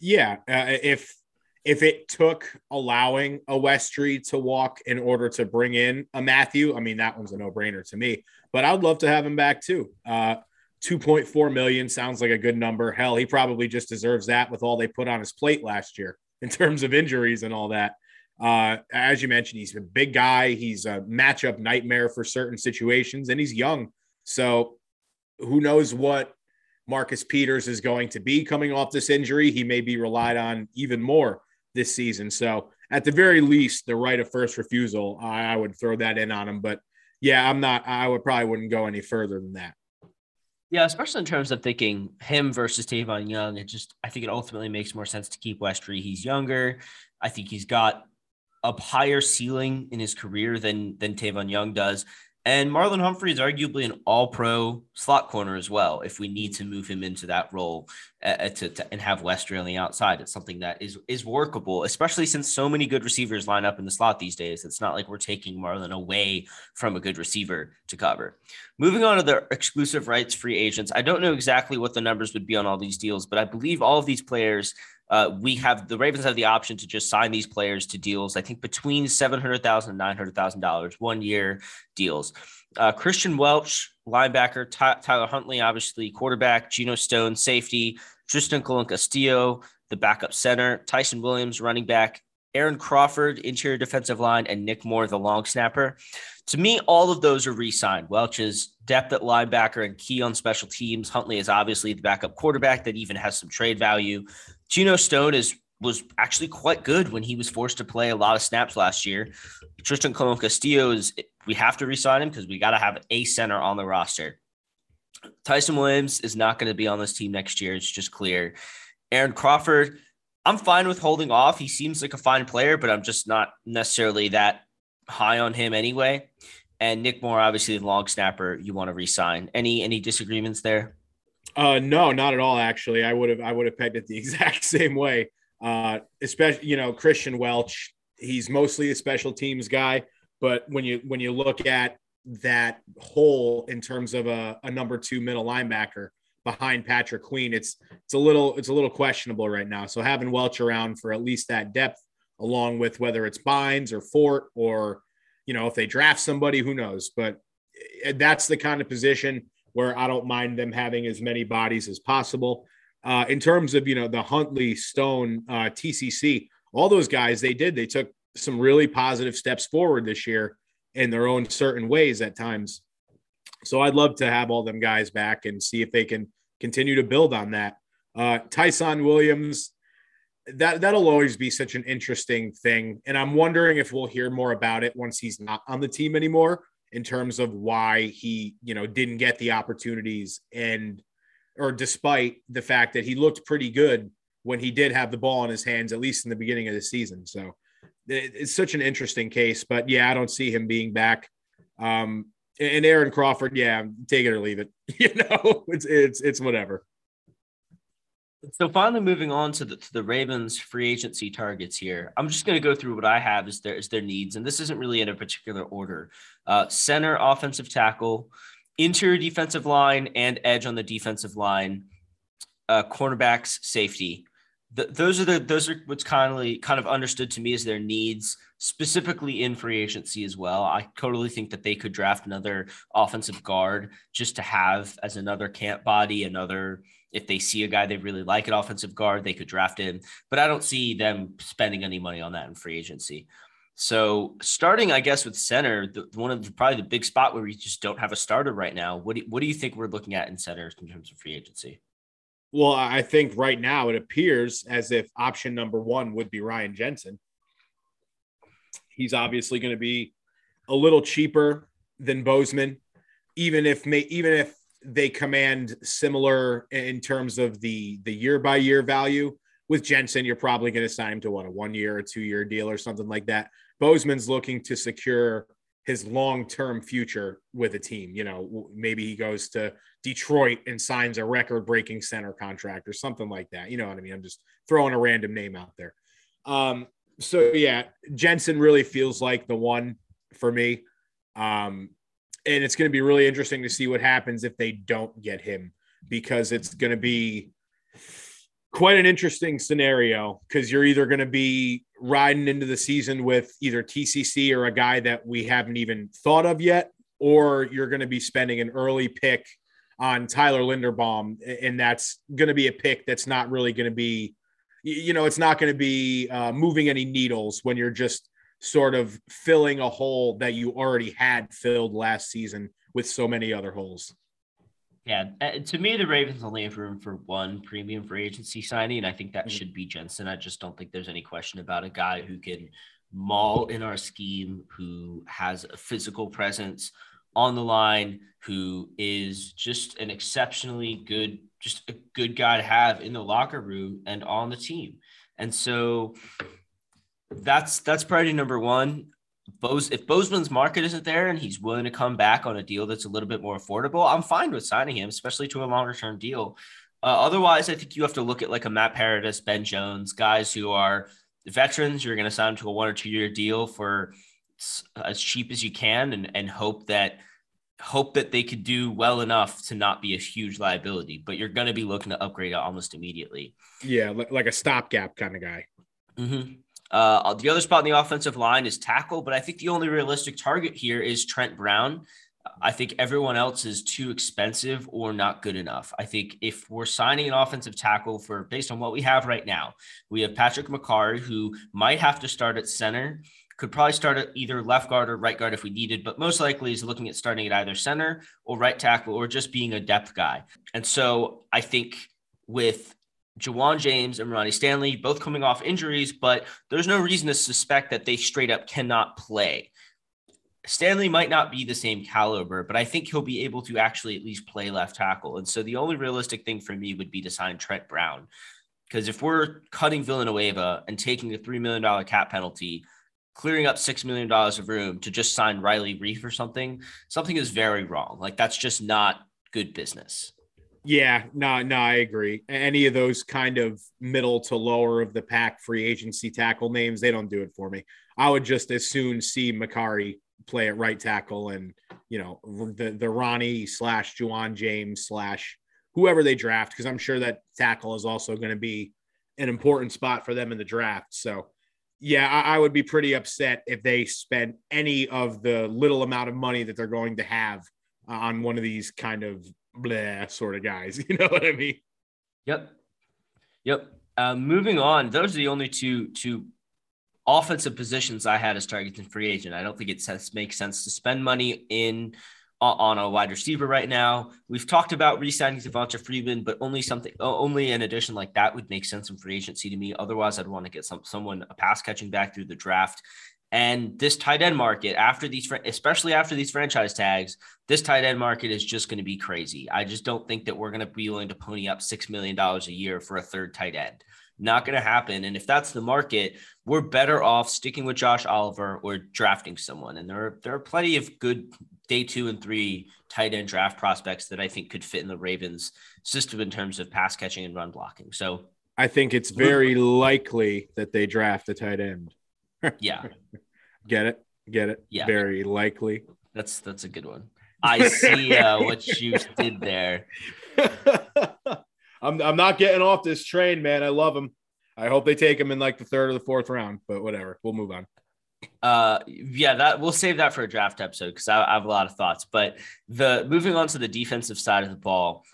Speaker 2: Yeah. Uh, if, if it took allowing a Westry to walk in order to bring in a Matthew, I mean, that one's a no brainer to me, but I'd love to have him back too. Uh, 2.4 million sounds like a good number. Hell, he probably just deserves that with all they put on his plate last year in terms of injuries and all that. Uh, as you mentioned, he's a big guy. He's a matchup nightmare for certain situations, and he's young. So who knows what Marcus Peters is going to be coming off this injury? He may be relied on even more this season. So at the very least, the right of first refusal, I, I would throw that in on him. But yeah, I'm not. I would probably wouldn't go any further than that.
Speaker 1: Yeah, especially in terms of thinking him versus Tavon Young. It just I think it ultimately makes more sense to keep Westry. He's younger. I think he's got a higher ceiling in his career than than Tavon Young does. And Marlon Humphrey is arguably an all pro slot corner as well. If we need to move him into that role uh, to, to, and have Westry on the outside, it's something that is, is workable, especially since so many good receivers line up in the slot these days. It's not like we're taking Marlon away from a good receiver to cover. Moving on to the exclusive rights free agents, I don't know exactly what the numbers would be on all these deals, but I believe all of these players uh, we have the Ravens have the option to just sign these players to deals. I think between seven hundred thousand and nine hundred thousand dollars, and $900,000, one year deals. Uh, Kristian Welch, linebacker. Ty- Tyler Huntley, obviously quarterback. Geno Stone, safety. Trystan Colon Castillo, the backup center. Ty'Son Williams, running back. Aaron Crawford, interior defensive line, and Nick Moore, the long snapper. To me, all of those are re-signed. Welch is depth at linebacker and key on special teams. Huntley is obviously the backup quarterback that even has some trade value. Geno Stone is was actually quite good when he was forced to play a lot of snaps last year. Trystan Colon Castillo is we have to resign him because we got to have a center on the roster. Ty'Son Williams is not going to be on this team next year. It's just clear. Aaron Crawford, I'm fine with holding off. He seems like a fine player, but I'm just not necessarily that high on him anyway. And Nick Moore, obviously the long snapper, you want to resign. Any any disagreements there?
Speaker 2: Uh, no, not at all. Actually, I would have I would have pegged it the [laughs] exact same way. Uh, especially you know Kristian Welch, he's mostly a special teams guy, but when you when you look at that hole in terms of a, a number two middle linebacker behind Patrick Queen, it's it's a little it's a little questionable right now. So having Welch around for at least that depth, along with whether it's Bynes or Fort or you know if they draft somebody, who knows? But eh, that's the kind of position where I don't mind them having as many bodies as possible. Uh, in terms of you know the Huntley, Stone, uh, TCC, all those guys they did they took some really positive steps forward this year in their own certain ways at times. So I'd love to have all them guys back and see if they can continue to build on that. Uh, Ty'Son Williams, that that'll always be such an interesting thing, and I'm wondering if we'll hear more about it once he's not on the team anymore in terms of why he, you know, didn't get the opportunities and or despite the fact that he looked pretty good when he did have the ball in his hands, at least in the beginning of the season. So it's such an interesting case. But yeah, I don't see him being back Um, and Aaron Crawford, yeah, take it or leave it. [laughs] You know, it's it's it's whatever.
Speaker 1: So finally, moving on to the to the Ravens free agency targets here. I'm just going to go through what I have as their as their needs, and this isn't really in a particular order. Uh, center, offensive tackle, interior defensive line, and edge on the defensive line. Uh, cornerbacks, safety. The, those are the those are what's kind of kind of understood to me as their needs specifically in free agency as well. I totally think that they could draft another offensive guard just to have as another camp body, another if they see a guy they really like an offensive guard, they could draft him. But I don't see them spending any money on that in free agency. So starting, I guess, with center, the, one of the, probably the big spot where we just don't have a starter right now. What do, what do you think we're looking at in center in terms of free agency?
Speaker 2: Well, I think right now it appears as if option number one would be Ryan Jensen. He's obviously going to be a little cheaper than Bozeman, even if may, even if they command similar in terms of the the year by year value. With Jensen, you're probably going to sign him to what a one year or two year deal or something like that. Bozeman's looking to secure his long term future with a team. You know, maybe he goes to Detroit and signs a record breaking center contract or something like that. You know what I mean? I'm just throwing a random name out there. Um, so yeah, Jensen really feels like the one for me. Um, and it's going to be really interesting to see what happens if they don't get him because it's going to be quite an interesting scenario because you're either going to be riding into the season with either TCC or a guy that we haven't even thought of yet, or you're going to be spending an early pick on Tyler Linderbaum, and that's going to be a pick that's not really going to be you know, it's not going to be uh, moving any needles when you're just sort of filling a hole that you already had filled last season with so many other holes.
Speaker 1: Yeah, uh, to me, the Ravens only have room for one premium free agency signing, and I think that mm-hmm. should be Jensen. I just don't think there's any question about a guy who can maul in our scheme, who has a physical presence on the line, who is just an exceptionally good just a good guy to have in the locker room and on the team. And so that's that's priority number one. Bose, if Bozeman's market isn't there and he's willing to come back on a deal that's a little bit more affordable, I'm fine with signing him, especially to a longer term deal. Uh, otherwise, I think you have to look at like a Matt Paradis, Ben Jones, guys who are veterans. You're going to sign to a one or two year deal for as cheap as you can and, and hope that hope that they could do well enough to not be a huge liability, but you're going to be looking to upgrade it almost immediately.
Speaker 2: Yeah, like a stopgap kind of guy.
Speaker 1: Mm-hmm. Uh, the other spot in the offensive line is tackle, but I think the only realistic target here is Trent Brown. I think everyone else is too expensive or not good enough. I think if we're signing an offensive tackle for based on what we have right now, we have Patrick Mekari, who might have to start at center could probably start at either left guard or right guard if we needed, but most likely is looking at starting at either center or right tackle or just being a depth guy. And so I think with Ja'Wuan James and Ronnie Stanley both coming off injuries, but there's no reason to suspect that they straight up cannot play. Stanley might not be the same caliber, but I think he'll be able to actually at least play left tackle. And so the only realistic thing for me would be to sign Trent Brown. Because if we're cutting Villanueva and taking a $3 million cap penalty, clearing up six million dollars of room to just sign Riley Reiff or something, something is very wrong. Like that's just not good business.
Speaker 2: Yeah, no, no, I agree. Any of those kind of middle to lower of the pack free agency tackle names, they don't do it for me. I would just as soon see Mekari play at right tackle and you know the the Ronnie slash Ja'Wuan James slash whoever they draft because I'm sure that tackle is also going to be an important spot for them in the draft. So yeah, I, I, would be pretty upset if they spent any of the little amount of money that they're going to have uh, on one of these kind of blah sort of guys. [laughs] You know what I mean?
Speaker 1: Yep. Yep. Uh, moving on, those are the only two two offensive positions I had as targets in free agent. I don't think it makes sense to spend money in on a wide receiver right now. We've talked about re-signing Devonta Freeman, but only something, only an addition like that would make sense in free agency to me. Otherwise, I'd want to get some someone a pass catching back through the draft. And this tight end market, after these, especially after these franchise tags, this tight end market is just going to be crazy. I just don't think that we're going to be willing to pony up six million dollars a year for a third tight end. Not going to happen. And if that's the market, we're better off sticking with Josh Oliver or drafting someone. And there are there are plenty of good day two and three tight end draft prospects that I think could fit in the Ravens system in terms of pass catching and run blocking. So
Speaker 2: I think it's very likely that they draft a tight end.
Speaker 1: Yeah. [laughs]
Speaker 2: Get it? Get it?
Speaker 1: Yeah.
Speaker 2: Very likely.
Speaker 1: That's that's a good one. I see uh, what you did there. [laughs]
Speaker 2: I'm I'm not getting off this train, man. I love him. I hope they take him in like the third or the fourth round, but whatever. We'll move on.
Speaker 1: Uh, yeah, that we'll save that for a draft episode because I, I, have a lot of thoughts. But the moving on to the defensive side of the ball,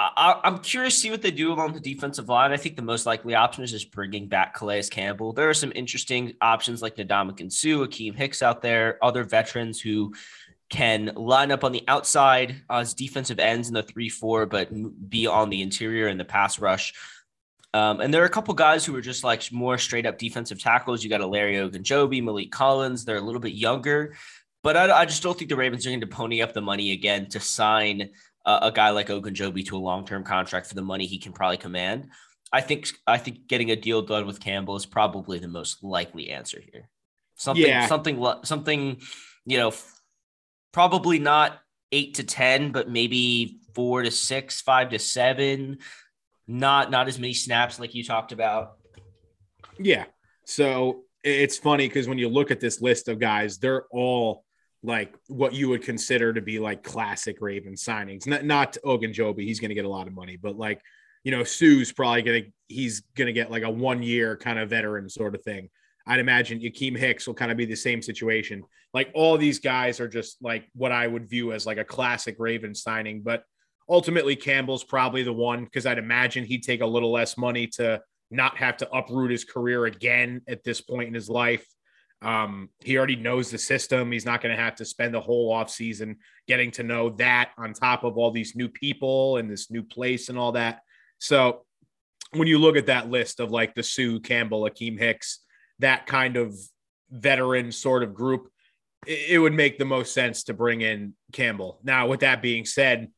Speaker 1: I, am curious to see what they do along the defensive line. I think the most likely option is just bringing back Calais Campbell. There are some interesting options like Ndamukong Suh, Akiem Hicks out there, other veterans who can line up on the outside as defensive ends in the 3 4, but be on the interior in the pass rush. Um, and there are a couple guys who are just like more straight up defensive tackles. You got a Larry Ogunjobi, Maliek Collins. They're a little bit younger, but I, I, just don't think the Ravens are going to pony up the money again to sign a, a guy like Ogunjobi to a long term contract for the money he can probably command. I think I think getting a deal done with Campbell is probably the most likely answer here. Something, yeah. something, something, you know, probably not eight to 10, but maybe four to six, five to seven. Not, not as many snaps like you talked about.
Speaker 2: Yeah. So it's funny because when you look at this list of guys, they're all like what you would consider to be like classic Raven signings. Not not Ogunjobi, he's going to get a lot of money, but like you know, Suh's probably going to he's going to get like a one year kind of veteran sort of thing. I'd imagine Akiem Hicks will kind of be the same situation. Like all these guys are just like what I would view as like a classic Raven signing, but ultimately Campbell's probably the one because I'd imagine he'd take a little less money to not have to uproot his career again at this point in his life. Um, he already knows the system. He's not going to have to spend the whole offseason getting to know that on top of all these new people and this new place and all that. So when you look at that list of like the Suh Campbell, Akiem Hicks, that kind of veteran sort of group, it would make the most sense to bring in Campbell. Now, with that being said,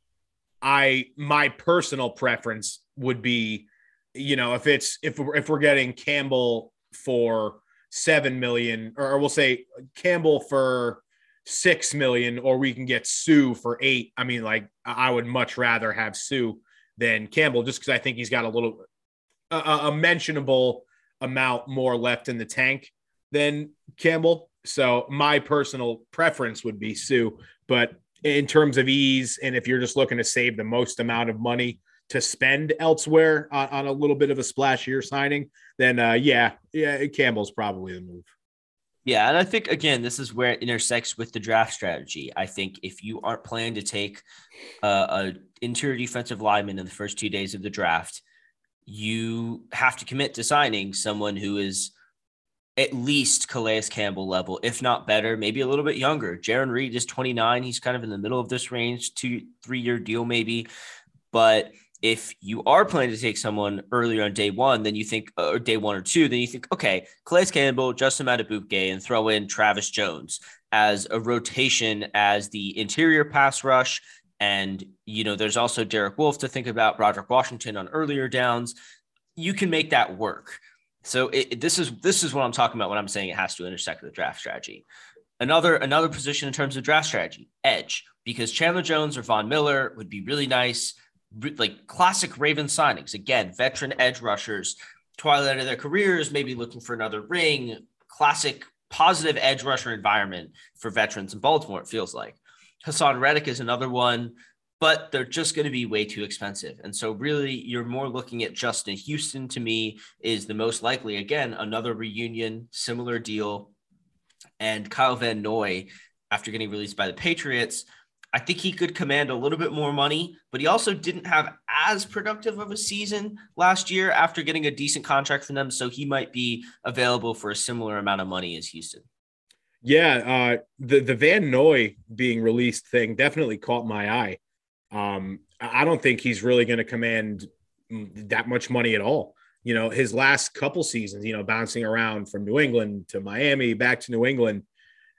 Speaker 2: I my personal preference would be, you know, if it's if if we're getting Campbell for seven million, or, we'll say Campbell for six million, or we can get Suh for eight. I mean, like I would much rather have Suh than Campbell, just because I think he's got a little a, a mentionable amount more left in the tank than Campbell. So my personal preference would be Suh, but in terms of ease, and if you're just looking to save the most amount of money to spend elsewhere on, on a little bit of a splashier signing, then uh, yeah, yeah, Campbell's probably the move.
Speaker 1: Yeah, and I think again, this is where it intersects with the draft strategy. I think if you aren't planning to take uh, a interior defensive lineman in the first two days of the draft, you have to commit to signing someone who is at least Calais Campbell level, if not better, maybe a little bit younger. Jarran Reed is 29. He's kind of in the middle of this range, two, three year deal, maybe. But if you are planning to take someone earlier on day one, then you think, uh, or day one or two, then you think, okay, Calais Campbell, Justin Madubuike, and throw in Travis Jones as a rotation as the interior pass rush and, you know, there's also Derek Wolfe to think about, Broderick Washington on earlier downs. You can make that work. So it, this is this is what I'm talking about when I'm saying it has to intersect with the draft strategy. Another another position in terms of draft strategy, edge, because Chandler Jones or Von Miller would be really nice, like classic Raven signings. Again, veteran edge rushers, twilight of their careers, maybe looking for another ring. Classic positive edge rusher environment for veterans in Baltimore. It feels like. Haason Reddick is another one, but they're just going to be way too expensive. And so, really, you're more looking at Justin Houston to me is the most likely. Again, another reunion, similar deal. And Kyle Van Noy, after getting released by the Patriots, I think he could command a little bit more money, but he also didn't have as productive of a season last year after getting a decent contract from them. So he might be available for a similar amount of money as Houston.
Speaker 2: Yeah, uh, the the Van Noy being released thing definitely caught my eye. Um, I don't think he's really going to command that much money at all. You know, his last couple seasons, you know, bouncing around from New England to Miami, back to New England,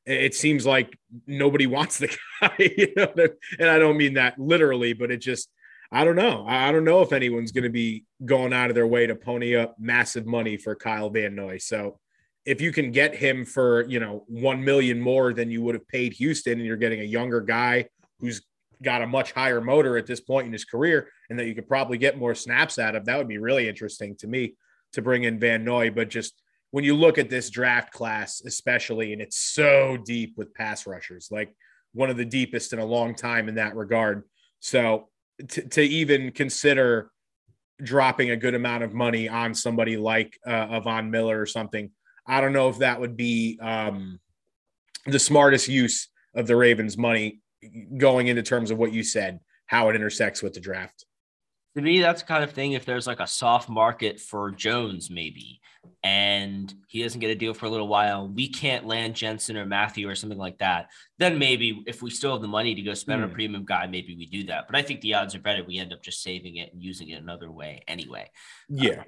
Speaker 2: it seems like nobody [laughs] wants the guy. [laughs] You know, and I don't mean that literally, but it just I don't know. I don't know if anyone's going to be going out of their way to pony up massive money for Kyle Van Noy. So if you can get him for, you know, 1 million more than you would have paid Houston and you're getting a younger guy who's got a much higher motor at this point in his career and that you could probably get more snaps out of, that would be really interesting to me to bring in Van Noy. But just when you look at this draft class, especially, and it's so deep with pass rushers, like one of the deepest in a long time in that regard. So to, to even consider dropping a good amount of money on somebody like uh, a Von Miller or something, I don't know if that would be um, the smartest use of the Ravens' money going into terms of what you said, how it intersects with the draft
Speaker 1: to me, that's the kind of thing. If there's like a soft market for Jones, maybe, and he doesn't get a deal for a little while, we can't land Jensen or Mathieu or something like that. Then maybe if we still have the money to go spend mm. a hmm. premium guy, maybe we do that. But I think the odds are better we end up just saving it and using it another way anyway.
Speaker 2: Yeah. Uh,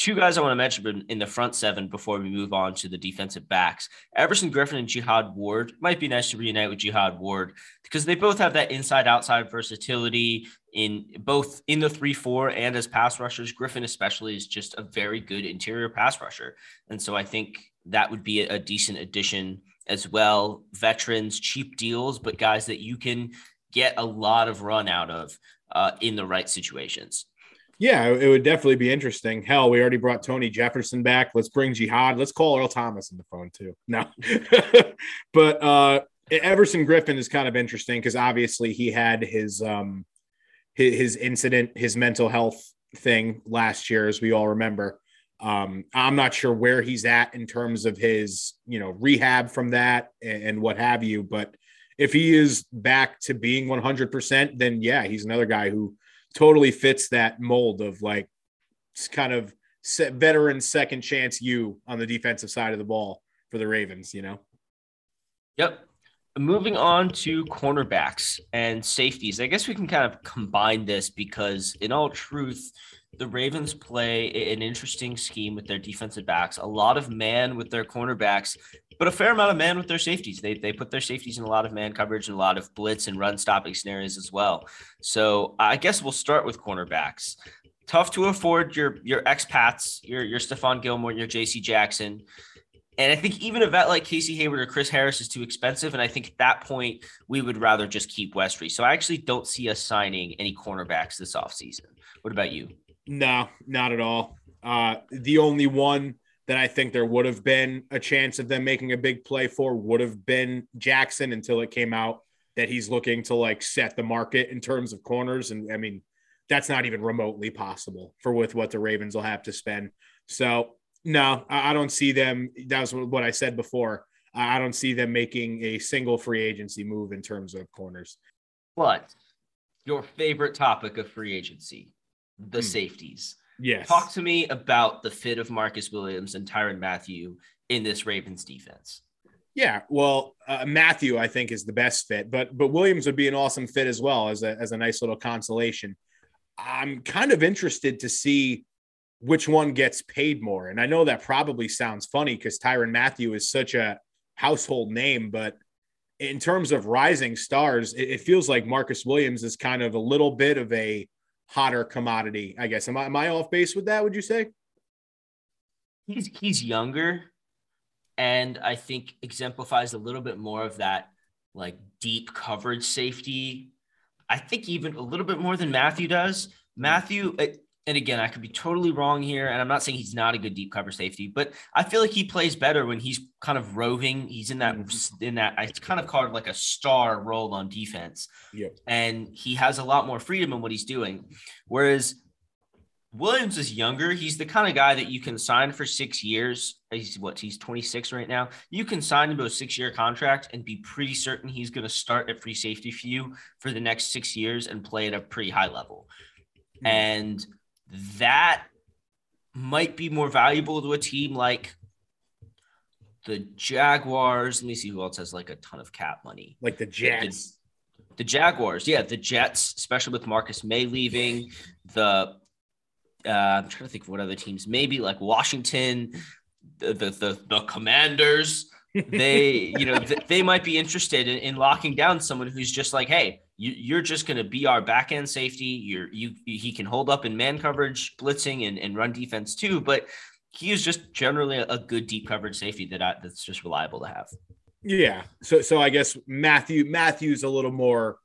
Speaker 1: two guys I want to mention in the front seven before we move on to the defensive backs. Everson Griffen and Jihad Ward might be nice to reunite with Jihad Ward because they both have that inside outside versatility in both in the 3-4 and as pass rushers. Griffen especially is just a very good interior pass rusher. And so I think that would be a, decent addition as well. Veterans, cheap deals, but guys that you can get a lot of run out of uh, in the right situations.
Speaker 2: Yeah, it would definitely be interesting. Hell, we already brought Tony Jefferson back. Let's bring Jihad. Let's call Earl Thomas on the phone too. No, [laughs] but uh, Everson Griffen is kind of interesting because obviously he had his um, his, his incident, his mental health thing last year, as we all remember. Um, I'm not sure where he's at in terms of his, you know, rehab from that and, and what have you. But if he is back to being 100%, then yeah, he's another guy who totally fits that mold of like kind of veteran second chance you on the defensive side of the ball for the Ravens, you know?
Speaker 1: Yep. Moving on to cornerbacks and safeties. I guess we can kind of combine this because, in all truth, the Ravens play an interesting scheme with their defensive backs, a lot of man with their cornerbacks, but a fair amount of man with their safeties. They, they put their safeties in a lot of man coverage and a lot of blitz and run stopping scenarios as well. So I guess we'll start with cornerbacks. Tough to afford your your expats, your your Stephon Gilmore, your J.C. Jackson. And I think even a vet like Casey Hayward or Chris Harris is too expensive. And I think at that point, we would rather just keep Westry. So I actually don't see us signing any cornerbacks this offseason. What about you?
Speaker 2: No, not at all. Uh, the only one that I think there would have been a chance of them making a big play for would have been Jackson until it came out that he's looking to like set the market in terms of corners. And I mean, that's not even remotely possible for with what the Ravens will have to spend. So no, I don't see them. That was what I said before. I don't see them making a single free agency move in terms of corners.
Speaker 1: But your favorite topic of free agency, the hmm. safeties.
Speaker 2: Yes.
Speaker 1: Talk to me about the fit of Marcus Williams and Tyrann Mathieu in this Ravens defense.
Speaker 2: Yeah, well, uh, Mathieu I think is the best fit, but but Williams would be an awesome fit as well as a as a nice little consolation. I'm kind of interested to see which one gets paid more. And I know that probably sounds funny because Tyrann Mathieu is such a household name, but in terms of rising stars, it, it, feels like Marcus Williams is kind of a little bit of a hotter commodity, I guess. Am I, am I off base with that? Would you say?
Speaker 1: He's he's younger, and I think exemplifies a little bit more of that like deep coverage safety. I think even a little bit more than Mathieu does. Mathieu, and again, I could be totally wrong here, and I'm not saying he's not a good deep cover safety, but I feel like he plays better when he's kind of roving. He's in that mm-hmm. in that it's kind of called like a star role on defense.
Speaker 2: Yep.
Speaker 1: And he has a lot more freedom in what he's doing. Whereas Williams is younger. He's the kind of guy that you can sign for six years. He's what he's 26 right now. You can sign him to a six-year contract and be pretty certain he's going to start at free safety for you for the next six years and play at a pretty high level. Mm-hmm. And that might be more valuable to a team like the Jaguars. Let me see who else has like a ton of cap money.
Speaker 2: Like the Jets.
Speaker 1: The, the Jaguars, yeah, the Jets, especially with Marcus Maye leaving. The uh, I'm trying to think of what other teams, maybe like Washington, the the the, the Commanders. They, you know, th- they might be interested in, in locking down someone who's just like, hey, you, are just going to be our back end safety. You're you he can hold up in man coverage, blitzing, and, and run defense too. But he is just generally a, good deep coverage safety that I, that's just reliable to have.
Speaker 2: Yeah. So so I guess Mathieu Mathieu's a little more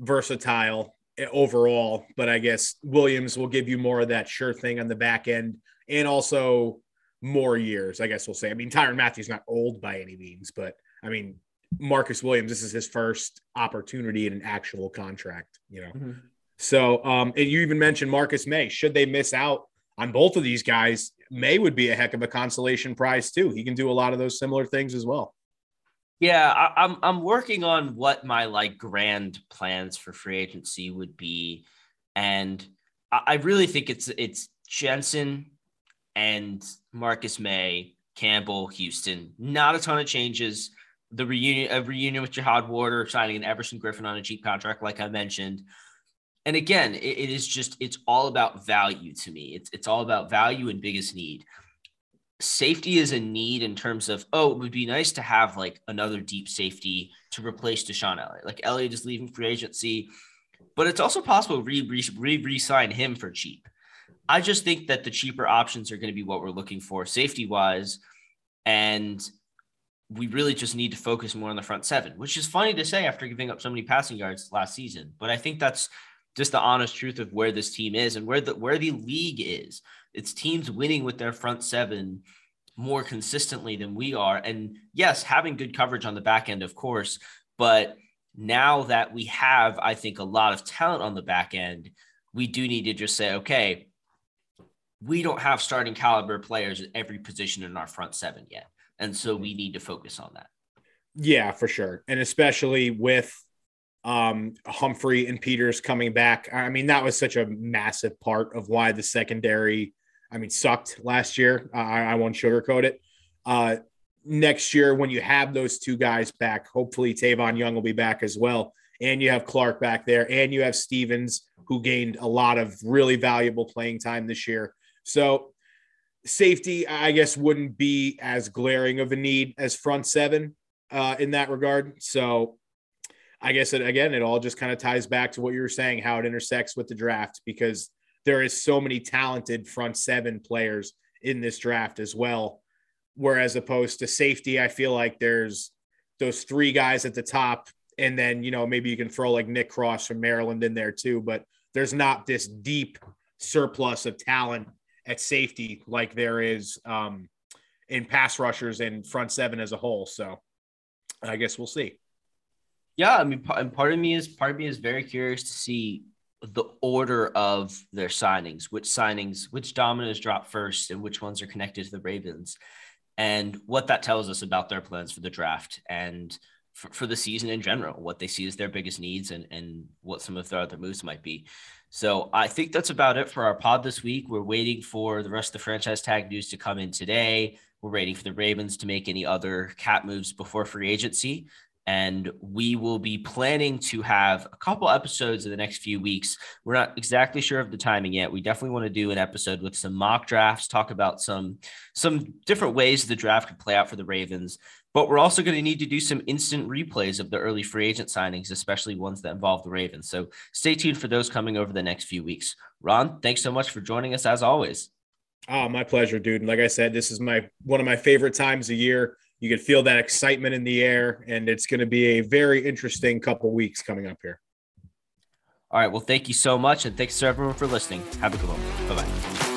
Speaker 2: versatile eh, overall, but I guess Williams will give you more of that sure thing on the back end and also more years, I guess we'll say. I mean, Tyrann Mathieu's not old by any means, but I mean, Marcus Williams, this is his first opportunity in an actual contract, you know. Mm-hmm. So, um, and you even mentioned Marcus Maye. Should they miss out on both of these guys, Maye would be a heck of a consolation prize too. He can do a lot of those similar things as well.
Speaker 1: Yeah, I, am I'm, I'm working on what my like grand plans for free agency would be, and I, I really think it's it's Jensen and Marcus Maye, Campbell, Houston. Not a ton of changes. The reunion, a reunion with Jihad Warder, signing an Everson Griffen on a cheap contract, like I mentioned. And again, it, it is just it's all about value to me. It's it's all about value and biggest need. Safety is a need in terms of oh, it would be nice to have like another deep safety to replace DeShon Elliott. Like Elliott is leaving free agency, but it's also possible re re re sign him for cheap. I just think that the cheaper options are going to be what we're looking for safety wise. And we really just need to focus more on the front seven, which is funny to say after giving up so many passing yards last season. But I think that's just the honest truth of where this team is and where the where the league is. It's teams winning with their front seven more consistently than we are. And yes, having good coverage on the back end, of course, but now that we have, I think, a lot of talent on the back end, we do need to just say, okay, we don't have starting caliber players at every position in our front seven yet. And so we need to focus on that.
Speaker 2: Yeah, for sure. And especially with um, Humphrey and Peters coming back. I mean, that was such a massive part of why the secondary, I mean, sucked last year. I, I won't sugarcoat it. Uh, next year, when you have those two guys back, hopefully Tavon Young will be back as well. And you have Clark back there, and you have Stephens, who gained a lot of really valuable playing time this year. So safety, I guess, wouldn't be as glaring of a need as front seven uh, in that regard. So I guess it, again, it all just kind of ties back to what you were saying, how it intersects with the draft, because there is so many talented front seven players in this draft as well. Whereas opposed to safety, I feel like there's those three guys at the top, and then you know maybe you can throw like Nick Cross from Maryland in there too, but there's not this deep surplus of talent at safety like there is um, in pass rushers and front seven as a whole. So I guess we'll see.
Speaker 1: Yeah, I mean, part of me is part of me is very curious to see the order of their signings, which signings, which dominoes drop first, and which ones are connected to the Ravens, and what that tells us about their plans for the draft and for, for the season in general, what they see as their biggest needs, and and what some of their other moves might be. So I think that's about it for our pod this week. We're waiting for the rest of the franchise tag news to come in today. We're waiting for the Ravens to make any other cap moves before free agency. And we will be planning to have a couple episodes in the next few weeks. We're not exactly sure of the timing yet. We definitely want to do an episode with some mock drafts, talk about some some different ways the draft could play out for the Ravens. But we're also going to need to do some instant replays of the early free agent signings, especially ones that involve the Ravens. So stay tuned for those coming over the next few weeks. Ron, thanks so much for joining us as always.
Speaker 2: Oh, my pleasure, dude. And Like I said, this is my one of my favorite times of year. You can feel that excitement in the air, and it's going to be a very interesting couple weeks coming up here.
Speaker 1: All right. Well, thank you so much, and thanks to everyone for listening. Have a good one. Bye bye.